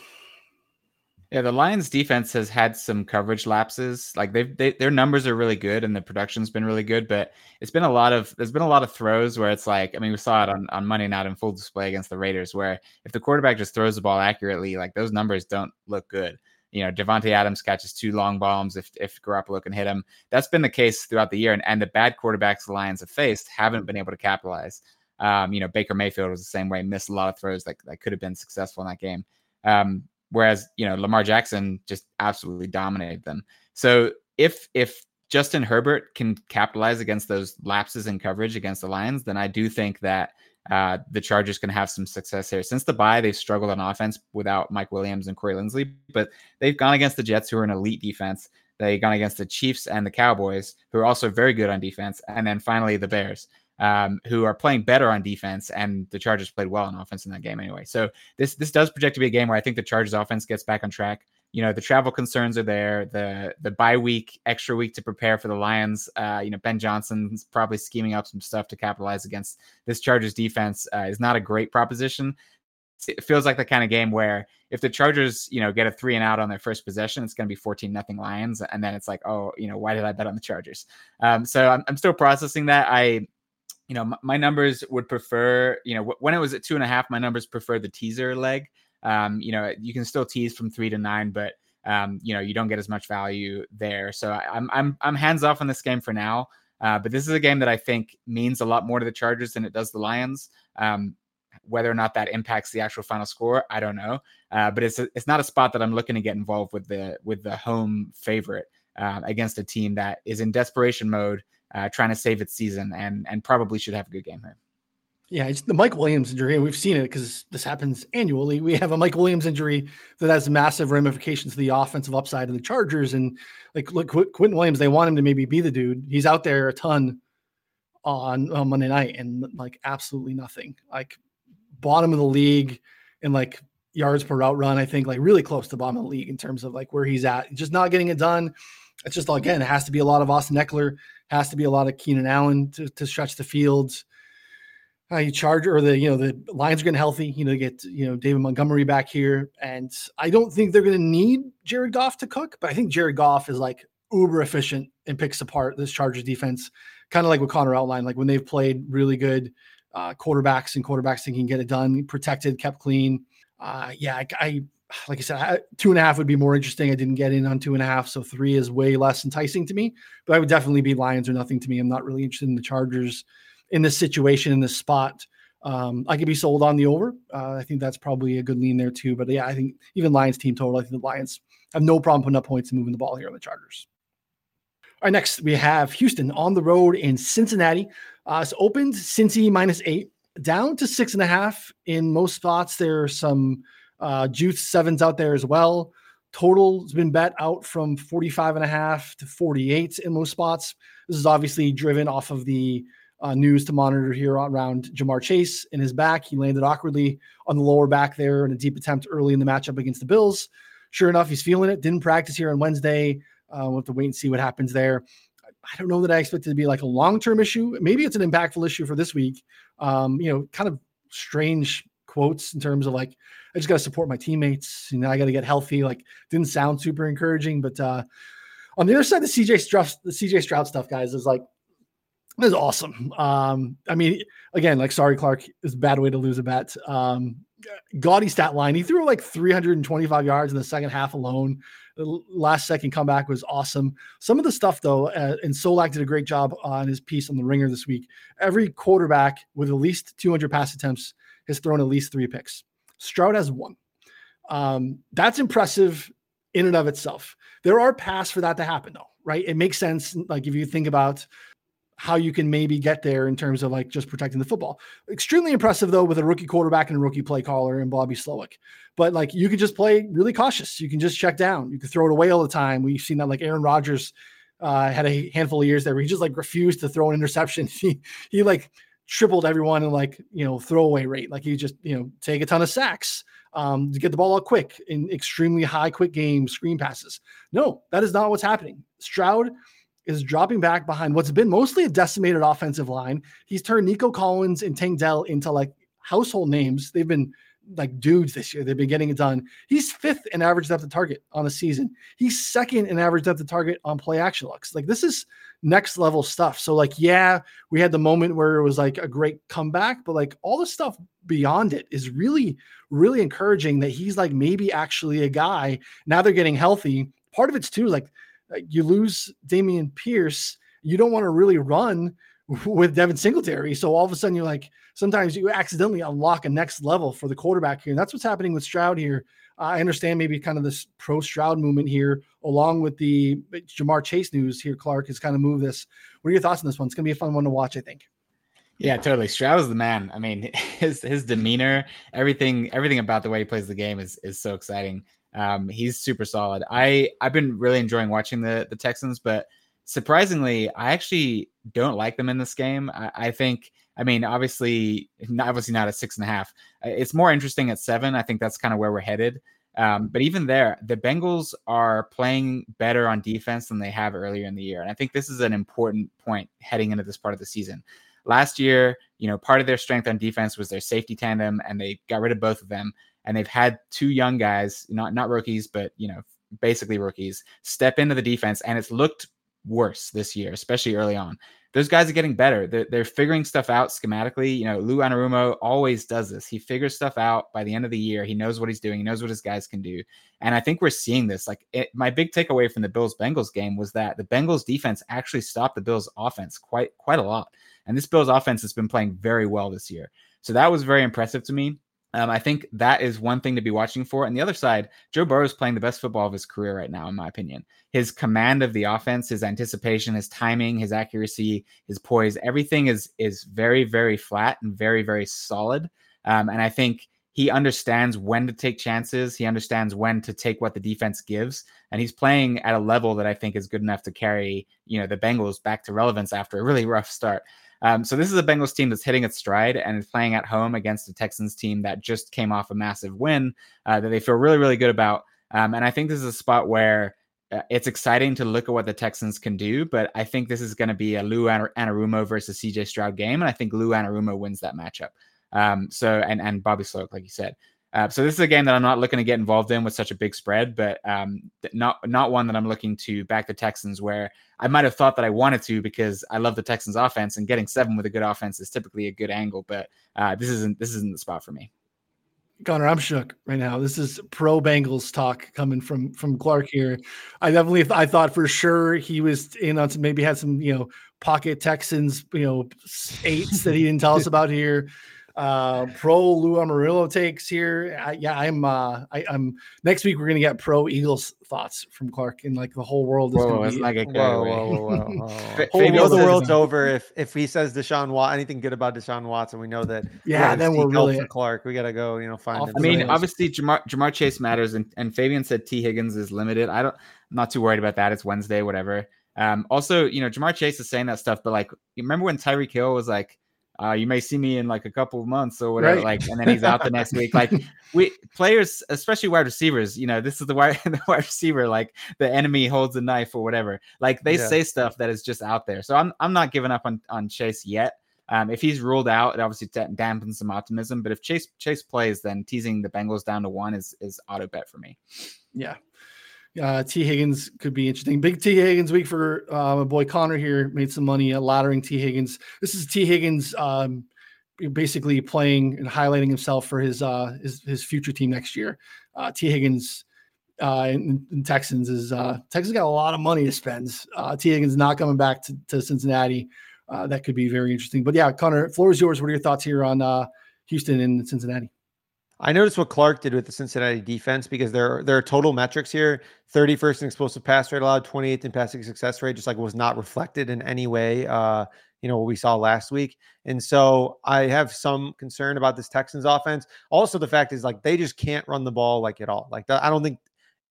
Yeah, the Lions defense has had some coverage lapses. Like they've they, their numbers are really good and the production's been really good, but it's been a lot of there's been a lot of throws where it's like I mean we saw it on on Monday night in full display against the Raiders where if the quarterback just throws the ball accurately, like those numbers don't look good. You know, Davante Adams catches two long bombs if if Garoppolo can hit him. That's been the case throughout the year, and and the bad quarterbacks the Lions have faced haven't been able to capitalize. Um, you know, Baker Mayfield was the same way, missed a lot of throws that, that could have been successful in that game. Um, whereas you know Lamar Jackson just absolutely dominated them. So if if Justin Herbert can capitalize against those lapses in coverage against the Lions, then I do think that uh, the Chargers can have some success here. Since the bye, they've struggled on offense without Mike Williams and Corey Linsley, but they've gone against the Jets, who are an elite defense. They've gone against the Chiefs and the Cowboys, who are also very good on defense, and then finally the Bears um, who are playing better on defense, and the Chargers played well on offense in that game anyway. So this this does project to be a game where I think the Chargers offense gets back on track. You know, the travel concerns are there. The the bye week, extra week to prepare for the Lions. Uh, you know, Ben Johnson's probably scheming up some stuff to capitalize against this Chargers defense. Uh, is not a great proposition. It feels like the kind of game where if the Chargers, you know, get a three and out on their first possession, it's going to be 14 nothing Lions. And then it's like, oh, you know, why did I bet on the Chargers? Um, so I'm, I'm still processing that. I, you know, my, numbers would prefer, you know, when it was at two and a half, my numbers prefer the teaser leg. Um, you know, you can still tease from three to nine, but um, you know, you don't get as much value there. So I, am I'm I'm hands off on this game for now. Uh, but this is a game that I think means a lot more to the Chargers than it does the Lions. Um, whether or not that impacts the actual final score, I don't know. Uh, but it's a, it's not a spot that I'm looking to get involved with the with the home favorite uh, against a team that is in desperation mode uh, trying to save its season and and probably should have a good game here. Yeah, it's the Mike Williams injury. and We've seen it because this happens annually. We have a Mike Williams injury that has massive ramifications to the offensive upside of the Chargers. And like, look, Qu- Quinnen Williams, they want him to maybe be the dude. He's out there a ton on, on Monday night and like absolutely nothing. Like bottom of the league and like yards per route run. I think like really close to bottom of the league in terms of like where he's at. Just not getting it done. It's just again, it has to be a lot of Austin Ekeler has to be a lot of Keenan Allen to, to stretch the fields. Uh, you charge or the you know the Lions are getting healthy. You know, get you know David Montgomery back here, and I don't think they're going to need Jared Goff to cook, but I think Jared Goff is like uber efficient and picks apart this Chargers defense, kind of like what Connor outlined. Like when they've played really good uh, quarterbacks and quarterbacks that can get it done, protected, kept clean. Uh, yeah, I, I like I said, I, two and a half would be more interesting. I didn't get in on two and a half, so three is way less enticing to me. But I would definitely be Lions or nothing to me. I'm not really interested in the Chargers in this situation in this spot. Um, I could be sold on the over. Uh, I think that's probably a good lean there too. But yeah, I think even Lions team total. I think the Lions have no problem putting up points and moving the ball here on the Chargers. All right, next we have Houston on the road in Cincinnati. Uh, it's opened Cincy minus eight, down to six and a half in most spots. There are some Uh, Juice sevens out there as well. Total has been bet out from 45 and a half to 48 in most spots. This is obviously driven off of the uh, news to monitor here around Ja'Marr Chase in his back. He landed awkwardly on the lower back there in a deep attempt early in the matchup against the Bills. Sure enough, he's feeling it. Didn't practice here on Wednesday. Uh, we'll have to wait and see what happens there. I don't know that I expect it to be like a long term issue. Maybe it's an impactful issue for this week. Um, you know, kind of strange quotes in terms of like, I just got to support my teammates. You know, I got to get healthy. Like, didn't sound super encouraging. But uh, on the other side, the CJ Stroud, the CJ Stroud stuff, guys, is like, is awesome. Um, I mean, again, like, sorry, Clark is a bad way to lose a bet. Um, gaudy stat line. He threw like 325 yards in the second half alone. The last second comeback was awesome. Some of the stuff, though, uh, and Solak did a great job on his piece on the ringer this week. Every quarterback with at least 200 pass attempts has thrown at least three picks. Stroud has one. Um, that's impressive in and of itself. There are paths for that to happen, though, right? It makes sense. Like if you think about how you can maybe get there in terms of like just protecting the football. Extremely impressive though with a rookie quarterback and a rookie play caller and Bobby Slowik. But like you can just play really cautious. You can just check down. You can throw it away all the time. We've seen that like Aaron Rodgers uh, had a handful of years there where he just like refused to throw an interception. he he like tripled everyone in like you know throwaway rate. Like he just you know take a ton of sacks um, to get the ball out quick in extremely high quick game screen passes. No, that is not what's happening. Stroud is dropping back behind what's been mostly a decimated offensive line. He's turned Nico Collins and Tank Dell into like household names. They've been like dudes this year. They've been getting it done. He's fifth in average depth of target on the season. He's second in average depth of target on play action looks. Like this is next level stuff. So like, yeah, we had the moment where it was like a great comeback, but like all the stuff beyond it is really, really encouraging that he's like maybe actually a guy. Now they're getting healthy. Part of it's too like Uh, you lose Dameon Pierce, you don't want to really run with Devin Singletary. So all of a sudden, you're like, sometimes you accidentally unlock a next level for the quarterback here. And that's what's happening with Stroud here. I understand maybe kind of this pro Stroud movement here, along with the Ja'Marr Chase news here. Clark has kind of moved this. What are your thoughts on this one? It's going to be a fun one to watch, I think. Yeah, totally. Stroud is the man. I mean, his his demeanor, everything, everything about the way he plays the game is is so exciting. Um, he's super solid. I I've been really enjoying watching the the Texans, but surprisingly, I actually don't like them in this game. I, I think. I mean, obviously, obviously not at six and a half. It's more interesting at seven. I think that's kind of where we're headed. Um, but even there, the Bengals are playing better on defense than they have earlier in the year, and I think this is an important point heading into this part of the season. Last year, you know, part of their strength on defense was their safety tandem, and they got rid of both of them and they've had two young guys, not not rookies, but you know, basically rookies, step into the defense, and it's looked worse this year, especially early on. Those guys are getting better. They're, they're figuring stuff out schematically. You know, Lou Anarumo always does this. He figures stuff out by the end of the year. He knows what he's doing. He knows what his guys can do. And I think we're seeing this. Like it, my big takeaway from the Bills Bengals game was that the Bengals defense actually stopped the Bills offense quite quite a lot. And this Bills offense has been playing very well this year. So that was very impressive to me. Um, I think that is one thing to be watching for. And the other side, Joe Burrow is playing the best football of his career right now, in my opinion. His command of the offense, his anticipation, his timing, his accuracy, his poise, everything is is very, very flat and very, very solid. Um, and I think he understands when to take chances. He understands when to take what the defense gives, and he's playing at a level that I think is good enough to carry, you know, the Bengals back to relevance after a really rough start. Um, so this is a Bengals team that's hitting its stride and is playing at home against a Texans team that just came off a massive win uh, that they feel really, really good about. Um, and I think this is a spot where uh, it's exciting to look at what the Texans can do, but I think this is going to be a Lou Anarumo versus CJ Stroud game, and I think Lou Anarumo wins that matchup. Um, so and and Bobby Slowik, like you said. Uh, so this is a game that I'm not looking to get involved in with such a big spread, but um, not not one that I'm looking to back the Texans where I might have thought that I wanted to because I love the Texans offense and getting seven with a good offense is typically a good angle, but uh, this isn't this isn't the spot for me. Connor, I'm shook right now. This is pro Bengals talk coming from from Clark here. I definitely I thought for sure he was in on some maybe had some you know pocket Texans you know eights that he didn't tell us about here. Uh, pro Lou Amarillo takes here. I, yeah, I'm. Uh, I, am next week. We're gonna get pro Eagles thoughts from Clark, and like the whole world is Whoa, gonna let's be. not get Whoa, carried away. whoa, whoa, whoa, whoa. Fa- We know the world's over if if he says Deshaun Watson anything good about Deshaun Watson. We know that. yeah, gotta then we're help really. for Clark. We gotta go. You know, find. Him I mean, somewhere. obviously Ja'Marr, Ja'Marr Chase matters, and, and Fabian said Tee Higgins is limited. I don't, I'm not too worried about that. It's Wednesday, whatever. Um, also, you know, Ja'Marr Chase is saying that stuff, but like, you remember when Tyreek Hill was like, uh, "You may see me in like a couple of months or whatever," Right. like, and then he's out the next week. Like, we players, especially wide receivers, you know, this is the wide, the wide receiver, like the enemy holds a knife or whatever. Like they Yeah. say stuff that is just out there. So I'm, I'm not giving up on on Chase yet. Um, if he's ruled out, it obviously da- dampens some optimism. But if Chase Chase plays, then teasing the Bengals down to one is is auto bet for me. Yeah. Uh, Tee Higgins could be interesting. Big Tee Higgins week for uh, my boy Connor here. Made some money uh, laddering Tee Higgins. This is Tee Higgins um, basically playing and highlighting himself for his uh, his, his future team next year. Uh, Tee Higgins uh, in, Texans is uh, Texans got a lot of money to spend. Uh, T. Higgins not coming back to, to Cincinnati. Uh, that could be very interesting. But yeah, Connor, floor is yours. What are your thoughts here on uh, Houston and Cincinnati? I noticed what Clark did with the Cincinnati defense because there there are total metrics here: 31st in explosive pass rate allowed, 28th in passing success rate, just like was not reflected in any way. Uh, you know what we saw last week, and so I have some concern about this Texans offense. Also, the fact is like they just can't run the ball like at all. Like I don't think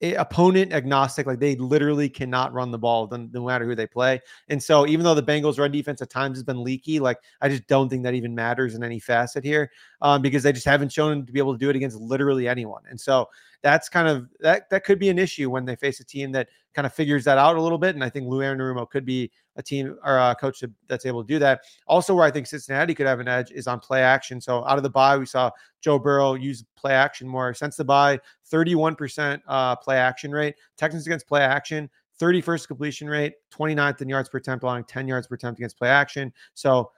opponent agnostic, like they literally cannot run the ball no no matter who they play. And so even though the Bengals run defense at times has been leaky, like I just don't think that even matters in any facet here um, because they just haven't shown to be able to do it against literally anyone. And so that's kind of that that could be an issue when they face a team that kind of figures that out a little bit. And I think Lou Anarumo could be a team or a coach that's able to do that. Also, where I think Cincinnati could have an edge is on play action. So out of the bye, we saw Joe Burrow use play action more. Since the bye, 31% uh, play action rate. Texans against play action, 31st completion rate, 29th in yards per attempt, allowing 10 yards per attempt against play action. So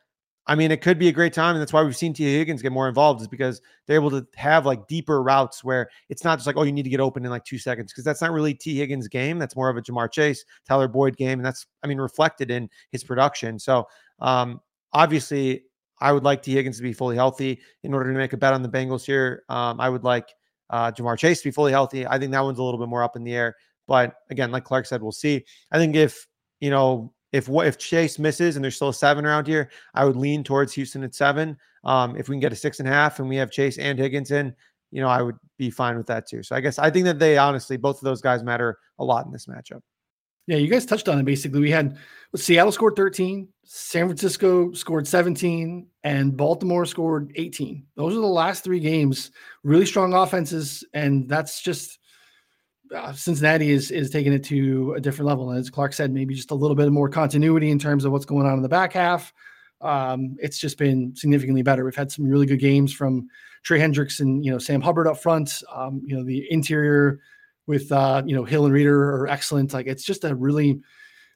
I mean, it could be a great time, and that's why we've seen Tee Higgins get more involved, is because they're able to have like deeper routes where it's not just like, oh, you need to get open in like two seconds, because that's not really Tee Higgins' game. That's more of a Ja'Marr Chase, Tyler Boyd game, and that's, I mean, reflected in his production. So, um, obviously, I would like Tee Higgins to be fully healthy in order to make a bet on the Bengals here. Um, I would like uh, Ja'Marr Chase to be fully healthy. I think that one's a little bit more up in the air, but again, like Clark said, we'll see. I think if you know if what if Chase misses and there's still a seven around here, I would lean towards Houston at seven. Um, if we can get a six and a half and we have Chase and Higgins in, you know, I would be fine with that too. So I guess I think that they honestly both of those guys matter a lot in this matchup. Yeah, you guys touched on it. Basically, we had Seattle scored 13, San Francisco scored 17, and Baltimore scored 18. Those are the last three games. Really strong offenses, and that's just uh, Cincinnati is is taking it to a different level. And as Clark said, maybe just a little bit more continuity in terms of what's going on in the back half. Um, it's just been significantly better. We've had some really good games from Trey Hendricks and you know Sam Hubbard up front. Um, you know the interior with uh, you know Hill and Reader are excellent. Like it's just a really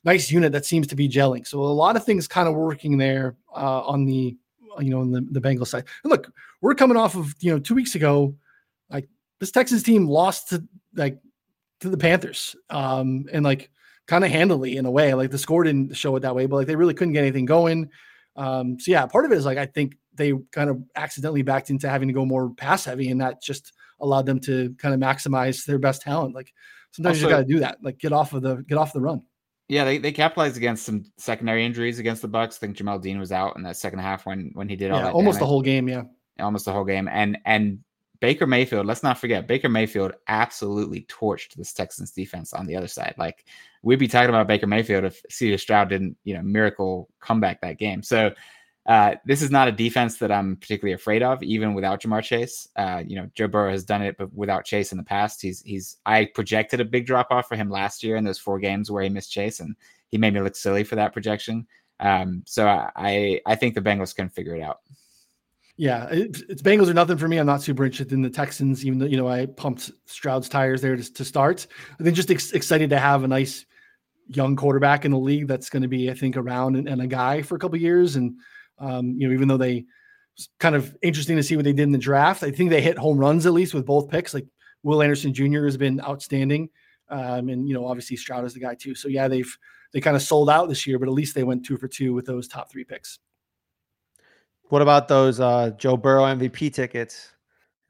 nice unit that seems to be gelling. So a lot of things kind of working there uh, on the you know on the the Bengals side. And look, we're coming off of you know two weeks ago, like this Texas team lost to like to the Panthers, um, and like kind of handily in a way. Like the score didn't show it that way, but like they really couldn't get anything going. Um, so yeah, part of it is like I think they kind of accidentally backed into having to go more pass heavy, and that just allowed them to kind of maximize their best talent. Like sometimes you Also- got to do that, like get off of the get off the run. Yeah, they, they capitalized against some secondary injuries against the Bucks. I think Jamel Dean was out in that second half when when he did all Yeah, that. almost the whole game. Yeah. almost the whole game. And and Baker Mayfield, let's not forget, Baker Mayfield absolutely torched this Texans defense on the other side. Like we'd be talking about Baker Mayfield if CJ Stroud didn't, you know, miracle comeback that game. So uh, this is not a defense that I'm particularly afraid of, even without Ja'Marr Chase. Uh, you know, Joe Burrow has done it, but without Chase in the past, he's he's. I projected a big drop off for him last year in those four games where he missed Chase, and he made me look silly for that projection. Um, so I I think the Bengals can figure it out. Yeah, it, it's Bengals or nothing for me. I'm not super interested in the Texans, even though you know I pumped Stroud's tires there to, to start. I think just ex- excited to have a nice young quarterback in the league that's going to be, I think, around and, and a guy for a couple years. And um, you know, even though they it's kind of interesting to see what they did in the draft, I think they hit home runs at least with both picks. Like Will Anderson Jr. has been outstanding, um, and you know, obviously Stroud is the guy too. So yeah, they've they kind of sold out this year, but at least they went two for two with those top three picks. What about those uh, Joe Burrow MVP tickets?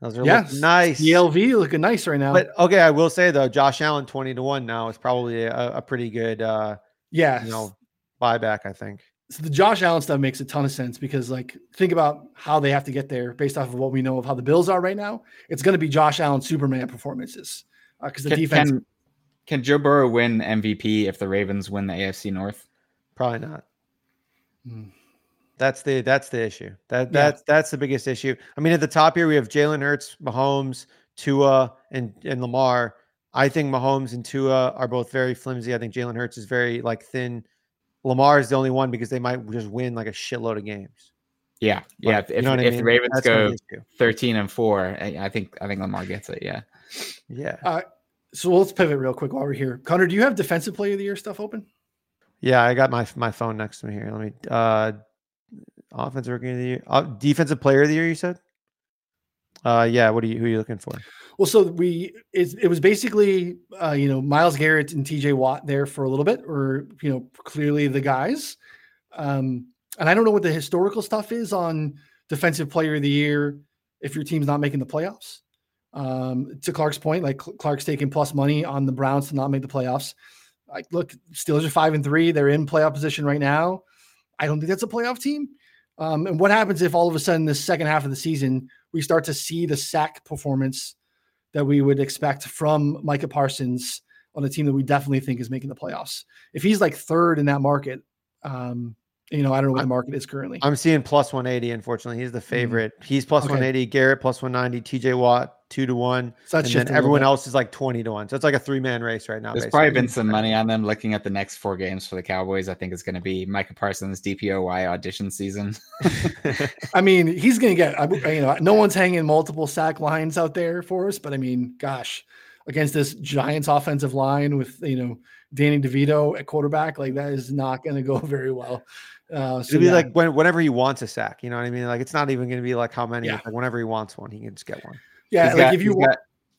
Those are Yes, looking nice. ELV looking nice right now. But okay, I will say though, Josh Allen twenty to one now is probably a, a pretty good uh, yeah, you know buyback. I think. so the Josh Allen stuff makes a ton of sense because like think about how they have to get there based off of what we know of how the Bills are right now. It's going to be Josh Allen Superman performances because the Can, defense. can, can Joe Burrow win MVP if the Ravens win the AFC North? Probably not. Hmm. That's the that's the issue. That Yeah. that's that's the biggest issue. I mean, at the top here we have Jalen Hurts, Mahomes, Tua, and and Lamar. I think Mahomes and Tua are both very flimsy. I think Jalen Hurts is very like thin. Lamar is the only one because they might just win like a shitload of games. Yeah, yeah. If, you know what I if the? Ravens That's go thirteen and four, I, I think I think Lamar gets it. Yeah. Yeah, so let's pivot real quick while we're here. Connor, do you have defensive player of the year stuff open? yeah. I got my my phone next to me here. Let me. uh Offensive rookie of the year, uh, defensive player of the year. You said. Uh, yeah. What are you? Who are you looking for? Well, so we it, it was basically uh, you know Myles Garrett and T.J. Watt there for a little bit, or you know clearly the guys. Um, and I don't know what the historical stuff is on defensive player of the year if your team's not making the playoffs. Um, to Clark's point, like Clark's taking plus money on the Browns to not make the playoffs. Like, look, Steelers are five and three; they're in playoff position right now. I don't think that's a playoff team. Um, and what happens if all of a sudden this second half of the season we start to see the sack performance that we would expect from Micah Parsons on a team that we definitely think is making the playoffs. If he's like third in that market, um, you know, I don't know what the market is currently. I'm seeing plus 180. Unfortunately, he's the mm-hmm. favorite. He's plus. Okay. 180. Garrett plus 190. TJ Watt two to one. So and then everyone else is like 20 to one. So it's like a three man race right now. There's basically. probably been some money on them. Looking at the next four games for the Cowboys, I think it's going to be Micah Parsons DPOY audition season. I mean, he's going to get, you know, no one's hanging multiple sack lines out there for us, but I mean, gosh, against this Giants offensive line with, you know, Danny DeVito at quarterback, like that is not going to go very well. Uh, so It'll be yeah. like when, whenever he wants a sack. You know what I mean? Like it's not even going to be like how many. Yeah. Like whenever he wants one, he can just get one. yeah, He's like got- if you want,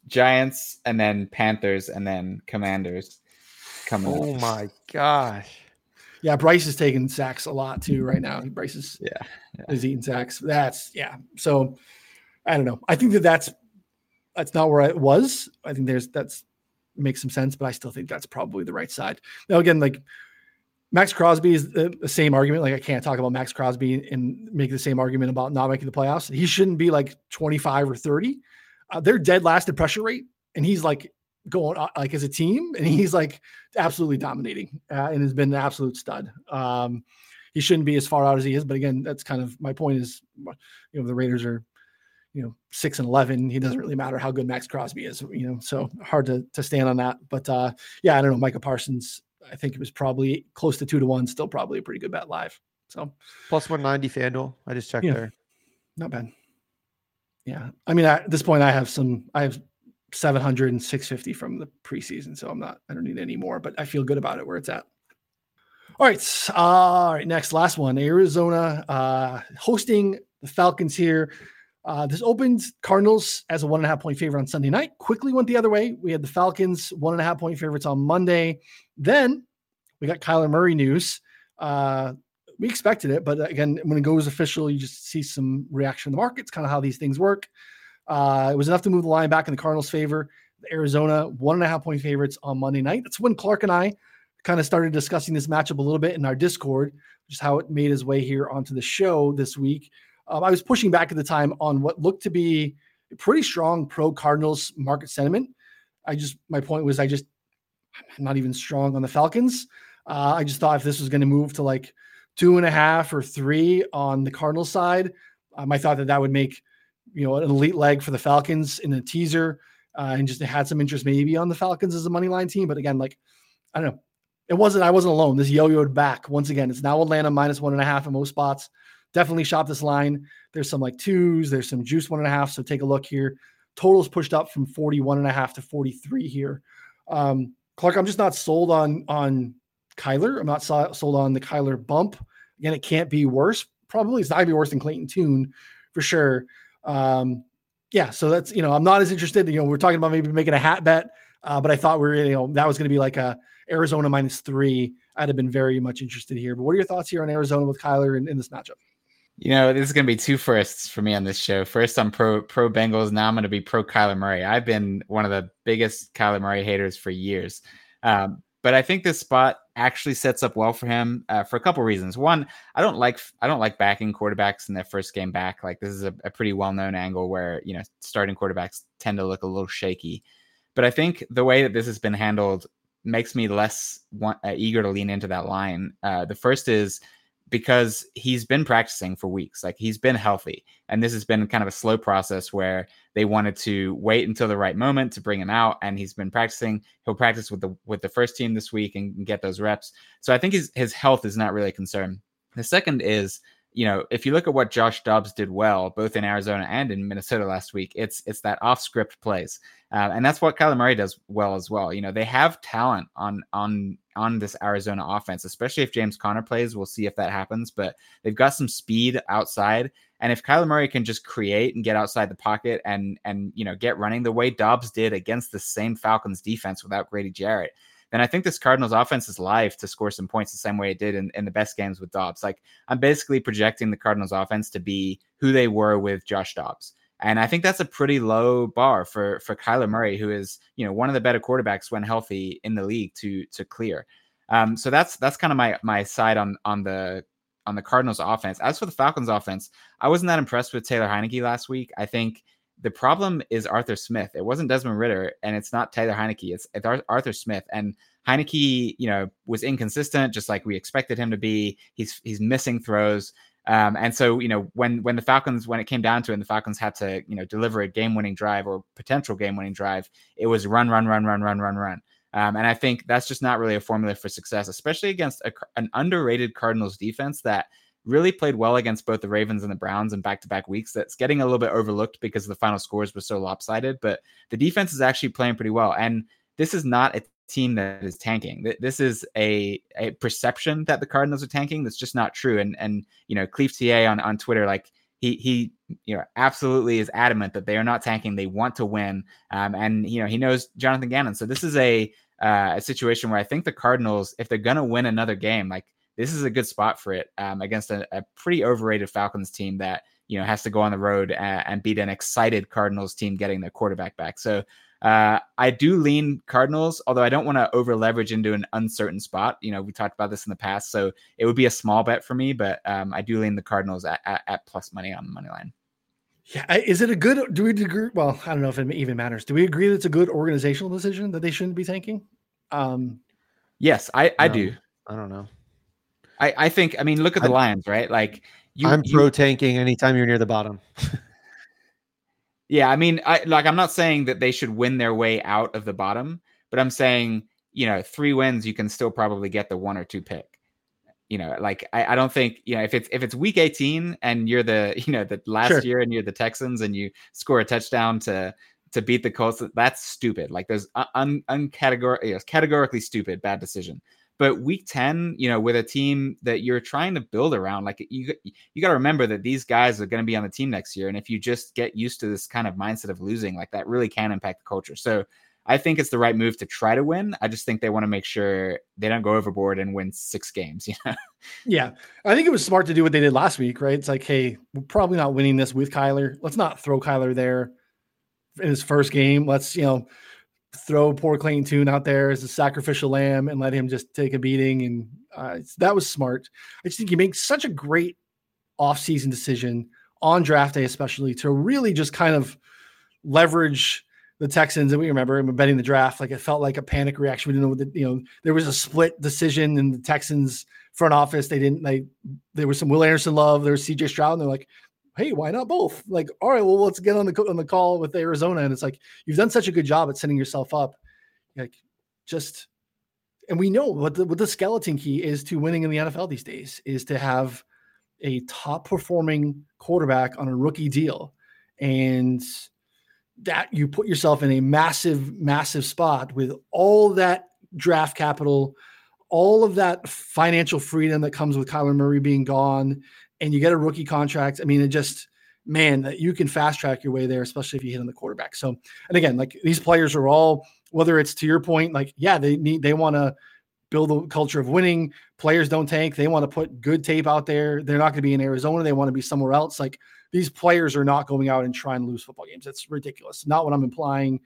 Giants and then Panthers and then Commanders coming. Oh up. my gosh. yeah, Bryce is taking sacks a lot too right now. Bryce is, Yeah, is eating sacks. That's, yeah. So I don't know. I think that that's, that's not where I was. I think there's, that's, makes some sense, but I still think that's probably the right side. Now, again, like Maxx Crosby is the, the same argument. Like I can't talk about Maxx Crosby and make the same argument about not making the playoffs. He shouldn't be like 25 or 30. Uh, they're dead last in pressure rate, and he's like going uh, like as a team, and he's like absolutely dominating uh, and has been an absolute stud. Um, he shouldn't be as far out as he is, but again, that's kind of my point. Is you know the Raiders are you know six and eleven. He doesn't really matter how good Maxx Crosby is, you know. So hard to to stand on that. But uh, yeah, I don't know. Micah Parsons, I think it was probably close to two to one. Still probably a pretty good bet live. So Plus 190 FanDuel. I just checked Yeah. there. not bad. Yeah, I mean at this point, I have some. I have 700 and 650 from the preseason, so I'm not. I don't need any more, but I feel good about it where it's at. All right, all right. Next, last one. Arizona uh, hosting the Falcons here. Uh, this opened Cardinals as a one and a half point favorite on Sunday night. Quickly went the other way. We had the Falcons one and a half point favorites on Monday. Then we got Kyler Murray news. Uh, we expected it, but again, when it goes official, you just see some reaction in the markets, kind of how these things work. Uh, it was enough to move the line back in the Cardinals' favor. Arizona one and a half point favorites on Monday night. That's when Clark and I kind of started discussing this matchup a little bit in our Discord, just how it made its way here onto the show this week. Um, I was pushing back at the time on what looked to be pretty strong pro Cardinals market sentiment. I just my point was I just I'm not even strong on the Falcons. Uh, I just thought if this was going to move to like two and a half or three on the Cardinals side, um, I thought that that would make you know an elite leg for the Falcons in a teaser, uh, and just had some interest maybe on the Falcons as a money line team. But again, like I don't know, it wasn't. I wasn't alone. This yo-yoed back once again. It's now Atlanta minus one and a half in most spots. Definitely shop this line. There's some like twos. There's some juice one and a half. So take a look here. Totals pushed up from 41 and a half to 43 here. Um, Clark, I'm just not sold on on Kyler. I'm not so, sold on the Kyler bump. Again, it can't be worse. Probably it's not gonna be worse than Clayton Tune for sure. Um, yeah, so that's you know I'm not as interested. You know, we're talking about maybe making a hat bet, uh, but I thought we were you know that was going to be like a Arizona minus three. I'd have been very much interested here. But what are your thoughts here on Arizona with Kyler in, in this matchup? You know, this is going to be two firsts for me on this show. First, I'm pro pro Bengals. Now I'm going to be pro Kyler Murray. I've been one of the biggest Kyler Murray haters for years, um, but I think this spot actually sets up well for him uh, for a couple reasons. One, I don't like I don't like backing quarterbacks in their first game back. Like this is a, a pretty well known angle where you know starting quarterbacks tend to look a little shaky. But I think the way that this has been handled makes me less want, uh, eager to lean into that line. Uh, the first is because he's been practicing for weeks. Like he's been healthy. And this has been kind of a slow process where they wanted to wait until the right moment to bring him out. And he's been practicing. He'll practice with the with the first team this week and get those reps. So I think his his health is not really a concern. The second is you know, if you look at what Josh Dobbs did well, both in Arizona and in Minnesota last week, it's it's that off script plays, uh, and that's what Kyler Murray does well as well. You know, they have talent on on on this Arizona offense, especially if James Conner plays. We'll see if that happens, but they've got some speed outside, and if Kyler Murray can just create and get outside the pocket and and you know get running the way Dobbs did against the same Falcons defense without Grady Jarrett then I think this Cardinals offense is live to score some points the same way it did in, in the best games with Dobbs. Like I'm basically projecting the Cardinals offense to be who they were with Josh Dobbs. And I think that's a pretty low bar for for Kyler Murray, who is you know one of the better quarterbacks when healthy in the league to to clear. Um, so that's that's kind of my my side on on the on the Cardinals offense. As for the Falcons offense, I wasn't that impressed with Taylor Heinicke last week. I think the problem is Arthur Smith. It wasn't Desmond Ridder, and it's not Taylor Heinicke. It's, it's Arthur Smith. And Heinicke, you know, was inconsistent, just like we expected him to be. He's he's missing throws. Um, and so, you know, when when the Falcons, when it came down to it, and the Falcons had to, you know, deliver a game-winning drive or potential game-winning drive, it was run, run, run, run, run, run, run. Um, and I think that's just not really a formula for success, especially against a, an underrated Cardinals defense that really played well against both the Ravens and the Browns in back to back weeks. That's getting a little bit overlooked because the final scores were so lopsided, but the defense is actually playing pretty well. And this is not a team that is tanking. This is a, a perception that the Cardinals are tanking. That's just not true. And, and, you know, Cleve TA on, on Twitter, like, he he you know absolutely is adamant that they are not tanking. They want to win, um, and you know he knows Jonathan Gannon. So this is a uh, a situation where I think the Cardinals, if they're gonna win another game, like this is a good spot for it um, against a, a, pretty overrated Falcons team that you know has to go on the road and, and beat an excited Cardinals team getting their quarterback back. So uh, I do lean Cardinals, although I don't want to over leverage into an uncertain spot. You know, we talked about this in the past, so it would be a small bet for me, but um, I do lean the Cardinals at, at, at plus money on the money line. Yeah, is it a good? Do we agree? Well, I don't know if it even matters. Do we agree that it's a good organizational decision that they shouldn't be tanking? Um, yes, I I do. I don't know. I, I think I mean look at the I'm, Lions, right? Like you, I'm pro tanking anytime you're near the bottom. yeah, I mean, I like I'm not saying that they should win their way out of the bottom, but I'm saying you know three wins you can still probably get the one or two pick. You know, like I, I don't think you know if it's if it's week 18 and you're the you know the last sure. year and you're the Texans and you score a touchdown to to beat the Colts, that's stupid. Like there's uh, un, uncategor- you know, categorically stupid bad decision. But week 10, you know, with a team that you're trying to build around, like you you got to remember that these guys are going to be on the team next year. And if you just get used to this kind of mindset of losing, like that really can impact the culture. So I think it's the right move to try to win. I just think they want to make sure they don't go overboard and win six games. You know? Yeah. I think it was smart to do what they did last week, right? It's like, hey, we're probably not winning this with Kyler. Let's not throw Kyler there in his first game. Let's, you know, throw poor Clayton Tune out there as a sacrificial lamb and let him just take a beating. And uh, that was smart. I just think he makes such a great offseason decision on draft day, especially to really just kind of leverage the Texans. And we remember him betting the draft, like it felt like a panic reaction. We didn't know what the, you know, there was a split decision in the Texans front office. They didn't, like, there was some Will Anderson love, there was CJ Stroud, and they're like, hey, why not both? Like, all right, well, let's get on the on the call with Arizona. And it's like you've done such a good job at setting yourself up. Like, just and we know what the what the skeleton key is to winning in the NFL these days is to have a top performing quarterback on a rookie deal. And that you put yourself in a massive, massive spot with all that draft capital, all of that financial freedom that comes with Kyler Murray being gone, and you get a rookie contract. I mean, it just man that you can fast track your way there, especially if you hit on the quarterback. So, and again, like these players are all whether it's to your point, like yeah, they need they want to build a culture of winning. Players don't tank. They want to put good tape out there. They're not going to be in Arizona. They want to be somewhere else. Like these players are not going out and trying to lose football games. That's ridiculous. Not what I'm implying,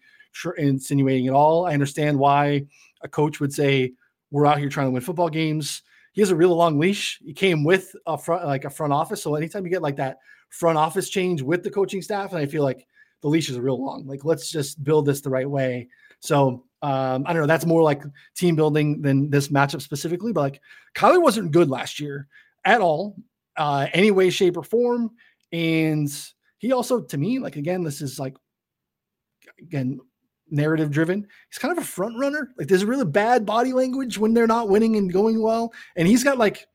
insinuating at all. I understand why a coach would say, we're out here trying to win football games. He has a real long leash. He came with a front, like a front office. So anytime you get like that front office change with the coaching staff, and I feel like the leash is real long. Like let's just build this the right way. So um, I don't know. That's more like team building than this matchup specifically. But like Kyler wasn't good last year at all, uh, any way, shape, or form. And he also, to me, like again, this is like again narrative driven. He's kind of a front runner. Like there's really bad body language when they're not winning and going well. And he's got like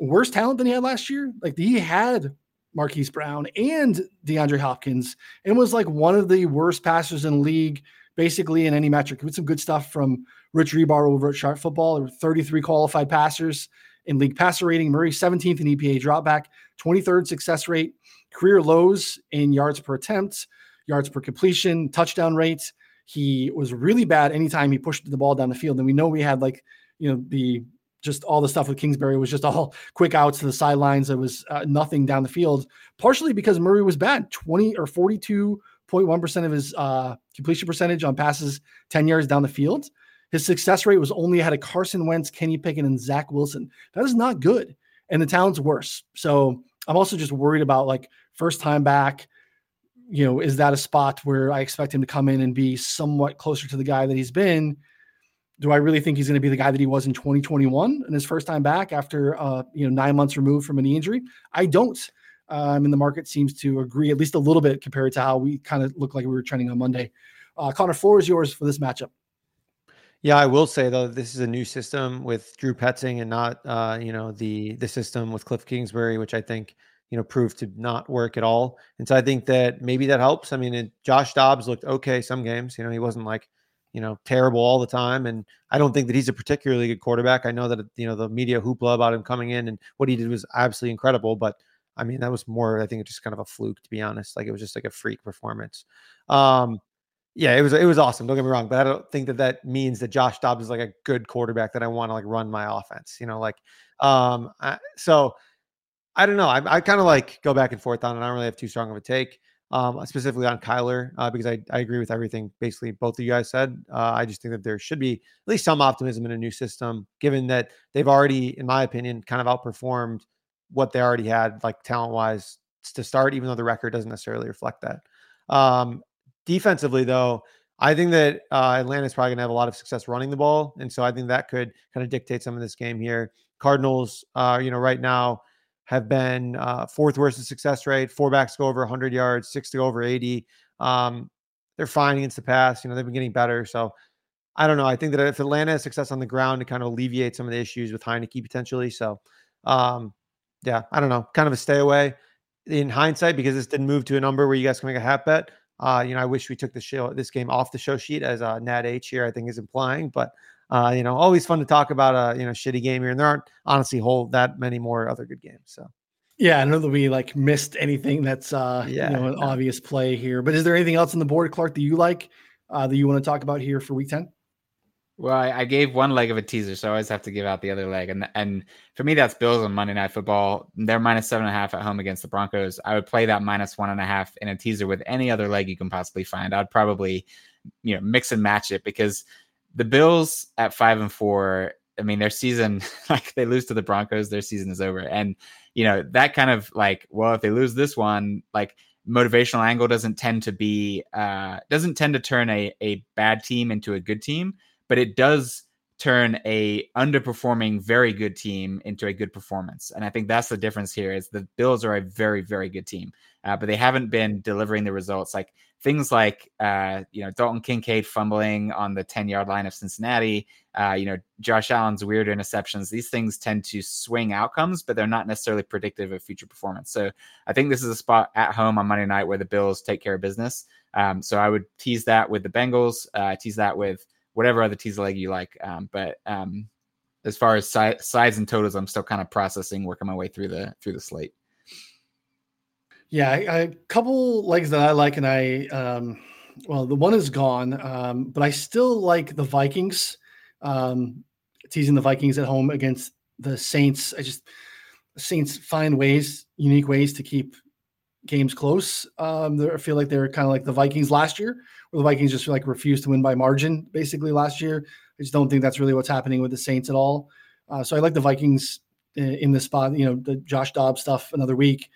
worse talent than he had last year. Like he had Marquise Brown and DeAndre Hopkins and was like one of the worst passers in league, basically in any metric. With some good stuff from Rich Hribar over at Sharp Football. There were 33 qualified passers in league passer rating. Murray 17th in EPA dropback, 23rd success rate, career lows in yards per attempt, yards per completion, touchdown rates. He was really bad anytime he pushed the ball down the field. And we know we had like, you know, the just all the stuff with Kingsbury was just all quick outs to the sidelines. There was uh, nothing down the field, partially because Murray was bad 20 or 42.1% of his uh, completion percentage on passes 10 yards down the field. His success rate was only ahead of Carson Wentz, Kenny Pickett, and Zach Wilson. That is not good. And the talent's worse. So I'm also just worried about like first time back you know, is that a spot where I expect him to come in and be somewhat closer to the guy that he's been? Do I really think he's going to be the guy that he was in 2021 and his first time back after, uh, you know, nine months removed from a knee injury? I don't. Um, and the market seems to agree at least a little bit compared to how we kind of look like we were trending on Monday. Uh, Connor, floor is yours for this matchup. Yeah, I will say though, this is a new system with Drew Petzing and not, uh, you know, the the system with Cliff Kingsbury, which I think you know, proved to not work at all. And so I think that maybe that helps. I mean, it, Josh Dobbs looked okay some games. You know, he wasn't like, you know, terrible all the time. And I don't think that he's a particularly good quarterback. I know that, you know, the media hoopla about him coming in and what he did was absolutely incredible. But I mean, that was more, I think, just kind of a fluke, to be honest. Like it was just like a freak performance. Um, yeah, it was it was awesome. Don't get me wrong, but I don't think that that means that Josh Dobbs is like a good quarterback that I want to like run my offense. You know, like um, I, so I don't know. I, I kind of like go back and forth on it. I don't really have too strong of a take, um, specifically on Kyler, uh, because I, I agree with everything basically both of you guys said. Uh, I just think that there should be at least some optimism in a new system, given that they've already, in my opinion, kind of outperformed what they already had, like talent wise, to start, even though the record doesn't necessarily reflect that. Um, defensively, though, I think that uh, Atlanta is probably going to have a lot of success running the ball, and so I think that could kind of dictate some of this game here. Cardinals, uh, you know, right now have been uh, fourth worst in success rate. Four backs go over 100 yards, six to go over 80. Um, they're fine against the pass. You know, they've been getting better. So I don't know. I think that if Atlanta has success on the ground, to kind of alleviate some of the issues with Heinicke potentially. So, um, yeah, I don't know. Kind of a stay away in hindsight because this didn't move to a number where you guys can make a hat bet. Uh, you know, I wish we took the show this game off the show sheet as uh, Nat H here I think is implying, but uh, you know, always fun to talk about a you know shitty game here, and there aren't honestly whole that many more other good games. So. Yeah, I know that we like missed anything that's uh yeah, you know an no. obvious play here. But is there anything else on the board, Clark, that you like uh that you want to talk about here for week 10? Well, I, I, gave one leg of a teaser, so I always have to give out the other leg. And and for me, that's Bills on Monday Night Football. They're minus seven and a half at home against the Broncos. I would play that minus one and a half in a teaser with any other leg you can possibly find. I'd probably, you know, mix and match it because the Bills at five and four, I mean, their season, like they lose to the Broncos, their season is over. And, you know, that kind of like, well, if they lose this one, like motivational angle doesn't tend to be, uh, doesn't tend to turn a, a bad team into a good team, but it does turn a underperforming very good team into a good performance and i think that's the difference here is the bills are a very very good team uh, but they haven't been delivering the results like things like uh, you know Dalton Kincaid fumbling on the 10 yard line of Cincinnati, uh, you know Josh Allen's weird interceptions. These things tend to swing outcomes, but they're not necessarily predictive of future performance. So I think this is a spot at home on Monday night where the Bills take care of business. Um, so I would tease that with the Bengals, uh, tease that with whatever other tease leg you like. Um, but um, as far as si- sides and totals, I'm still kind of processing, working my way through the through the slate. Yeah, a couple legs that I like, and I um, well, the one is gone, um, but I still like the Vikings. Um, teasing the Vikings at home against the Saints. I just Saints find ways, unique ways to keep games close. Um, I feel like they're kind of like the Vikings last year, where the Vikings just like refused to win by margin basically last year. I just don't think that's really what's happening with the Saints at all. Uh, so I like the Vikings in, this spot. You know, the Josh Dobbs stuff another week.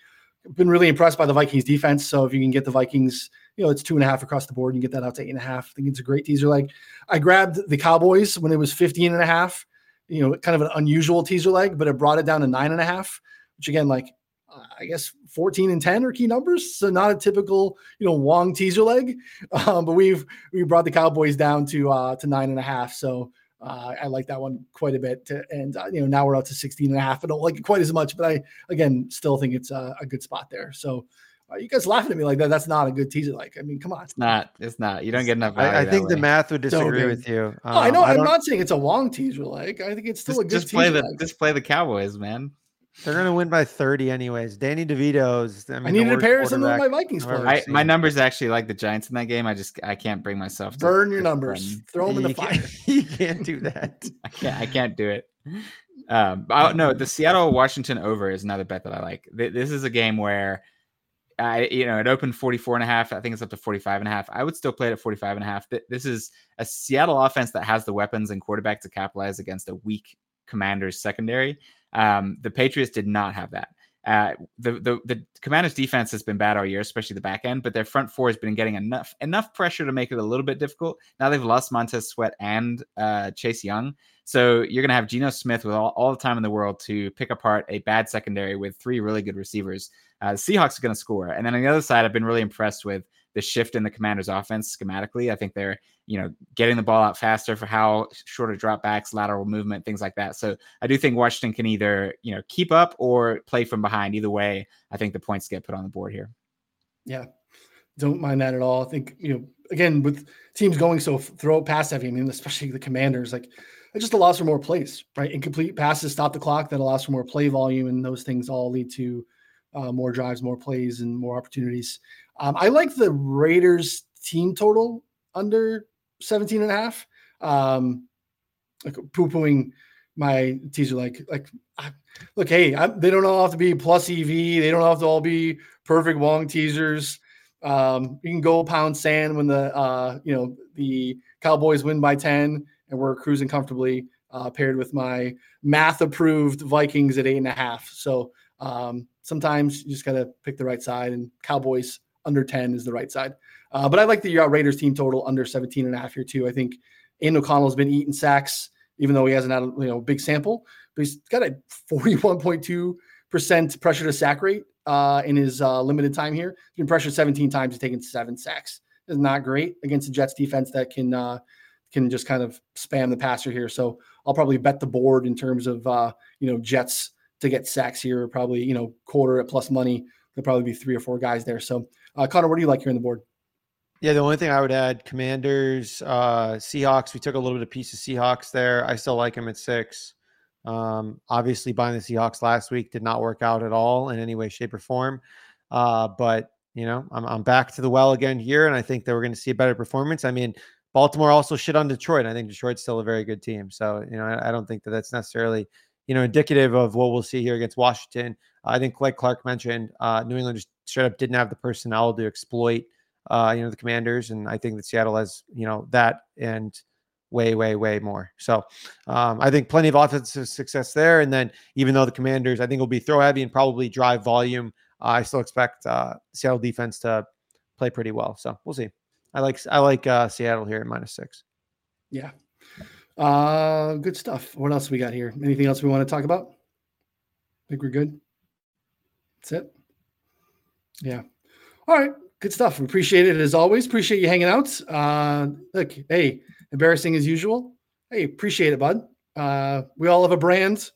Been really impressed by the Vikings defense. So if you can get the Vikings, you know, it's two and a half across the board. And you get that out to eight and a half. I think it's a great teaser. Like I grabbed the Cowboys when it was 15 and a half, you know, kind of an unusual teaser leg, but it brought it down to nine and a half, which again, like I guess 14 and 10 are key numbers. So not a typical, you know, Wong teaser leg. Um, but we've we brought the Cowboys down to uh to nine and a half. So uh, I like that one quite a bit. To, and uh, you know, now we're up to 16 and a half. I don't like it quite as much, but I again still think it's a, a good spot there. So uh, you guys laughing at me like that? That's not a good teaser. Like, I mean, come on. It's not. It's not. You don't get enough. I, I think way. the math would disagree with you. Um, oh, I know. I'm not saying it's a long teaser. Like, I think it's still just, a good just play the just play the Cowboys, man. They're going to win by 30 anyways. Danny DeVito's. I, mean, I needed to pair some of my Vikings players. I, my numbers actually like the Giants in that game. I just I can't bring myself to burn your numbers. Throw them in the fire. you can't do that. I can't. I can't do it. Um, I, no, the Seattle Washington over is another bet that I like. This is a game where I, you know, it opened 44 and a half. I think it's up to 45 and a half. I would still play it at 45 and a half. This is a Seattle offense that has the weapons and quarterback to capitalize against a weak Commanders secondary. Um, the Patriots did not have that. Uh, the, the the Commanders defense has been bad all year, especially the back end, but their front four has been getting enough enough pressure to make it a little bit difficult. Now they've lost Montez Sweat and uh, Chase Young, so you're gonna have Geno Smith with all, all the time in the world to pick apart a bad secondary with three really good receivers. Uh, the Seahawks are gonna score, and then on the other side, I've been really impressed with the shift in the Commanders' offense schematically. I think they're you know getting the ball out faster for how shorter dropbacks, lateral movement, things like that. So I do think Washington can either you know keep up or play from behind. Either way, I think the points get put on the board here. Yeah, don't mind that at all. I think you know again with teams going so throw pass heavy. I mean, especially the Commanders, like it just allows for more plays, right? Incomplete passes stop the clock. That allows for more play volume, and those things all lead to uh, more drives, more plays, and more opportunities. Um, I like the Raiders team total under 17 and a half. Um, like poo-pooing my teaser, like, like, look, hey, I, they don't all have to be plus EV. They don't have to all be perfect Wong teasers. Um, you can go pound sand when the, uh, you know, the Cowboys win by 10 and we're cruising comfortably, uh, paired with my math approved Vikings at eight and a half. So, um, sometimes you just got to pick the right side and Cowboys under 10 is the right side. Uh, but I like the uh, Raiders team total under 17 and a half here too. I think Aidan O'Connell's been eating sacks, even though he hasn't had a you know big sample, but he's got a 41.2% pressure to sack rate uh, in his uh, limited time here. He's been pressured 17 times, he's taken seven sacks. Is not great against the Jets defense that can uh, can just kind of spam the passer here. So I'll probably bet the board in terms of uh, you know Jets to get sacks here, probably you know quarter at plus money. There'll probably be three or four guys there. So uh, Connor, what do you like here on the board? Yeah, the only thing I would add, Commanders, uh, Seahawks. We took a little bit of piece of Seahawks there. I still like them at six. Um, obviously, buying the Seahawks last week did not work out at all in any way, shape, or form. Uh, but you know, I'm, I'm back to the well again here, and I think that we're going to see a better performance. I mean, Baltimore also shit on Detroit. I think Detroit's still a very good team. So you know, I, I don't think that that's necessarily you know indicative of what we'll see here against Washington. I think, like Clark mentioned, uh, New England just straight up didn't have the personnel to exploit uh, you know, the Commanders, and I think that Seattle has you know that and way, way, way more. So um, I think plenty of offensive success there. And then even though the Commanders, I think will be throw heavy and probably drive volume, uh, I still expect uh, Seattle defense to play pretty well. So we'll see. I like I like uh, Seattle here at minus six. Yeah. Uh, good stuff. What else we got here? Anything else we want to talk about? I think we're good. That's it. Yeah. All right good stuff. We appreciate it as always. Appreciate you hanging out. Uh, look, hey, embarrassing as usual. Hey, appreciate it, bud. Uh, we all have a brand.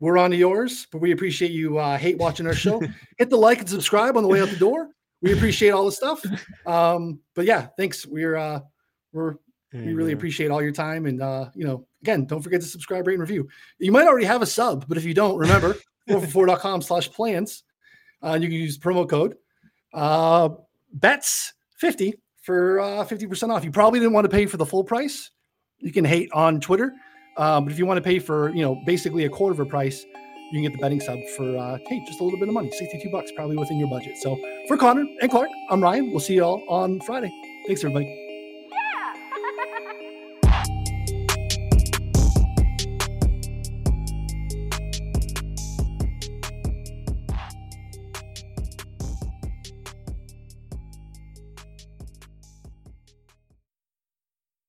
We're on to yours, but we appreciate you uh, hate watching our show. Hit the like and subscribe on the way out the door. We appreciate all the stuff. Um, but yeah, thanks. We're uh, we're we really appreciate all your time. And uh, you know, again, don't forget to subscribe, rate, and review. You might already have a sub, but if you don't, remember 4for4.com slash plans. Uh, you can use promo code. Uh, bets 50 for uh, 50% off. You probably didn't want to pay for the full price. You can hate on Twitter. Um, but if you want to pay for, you know, basically a quarter of a price, you can get the betting sub for uh, hey, just a little bit of money, 62 bucks, probably within your budget. So for Connor and Clark, I'm Ryan. We'll see you all on Friday. Thanks, everybody.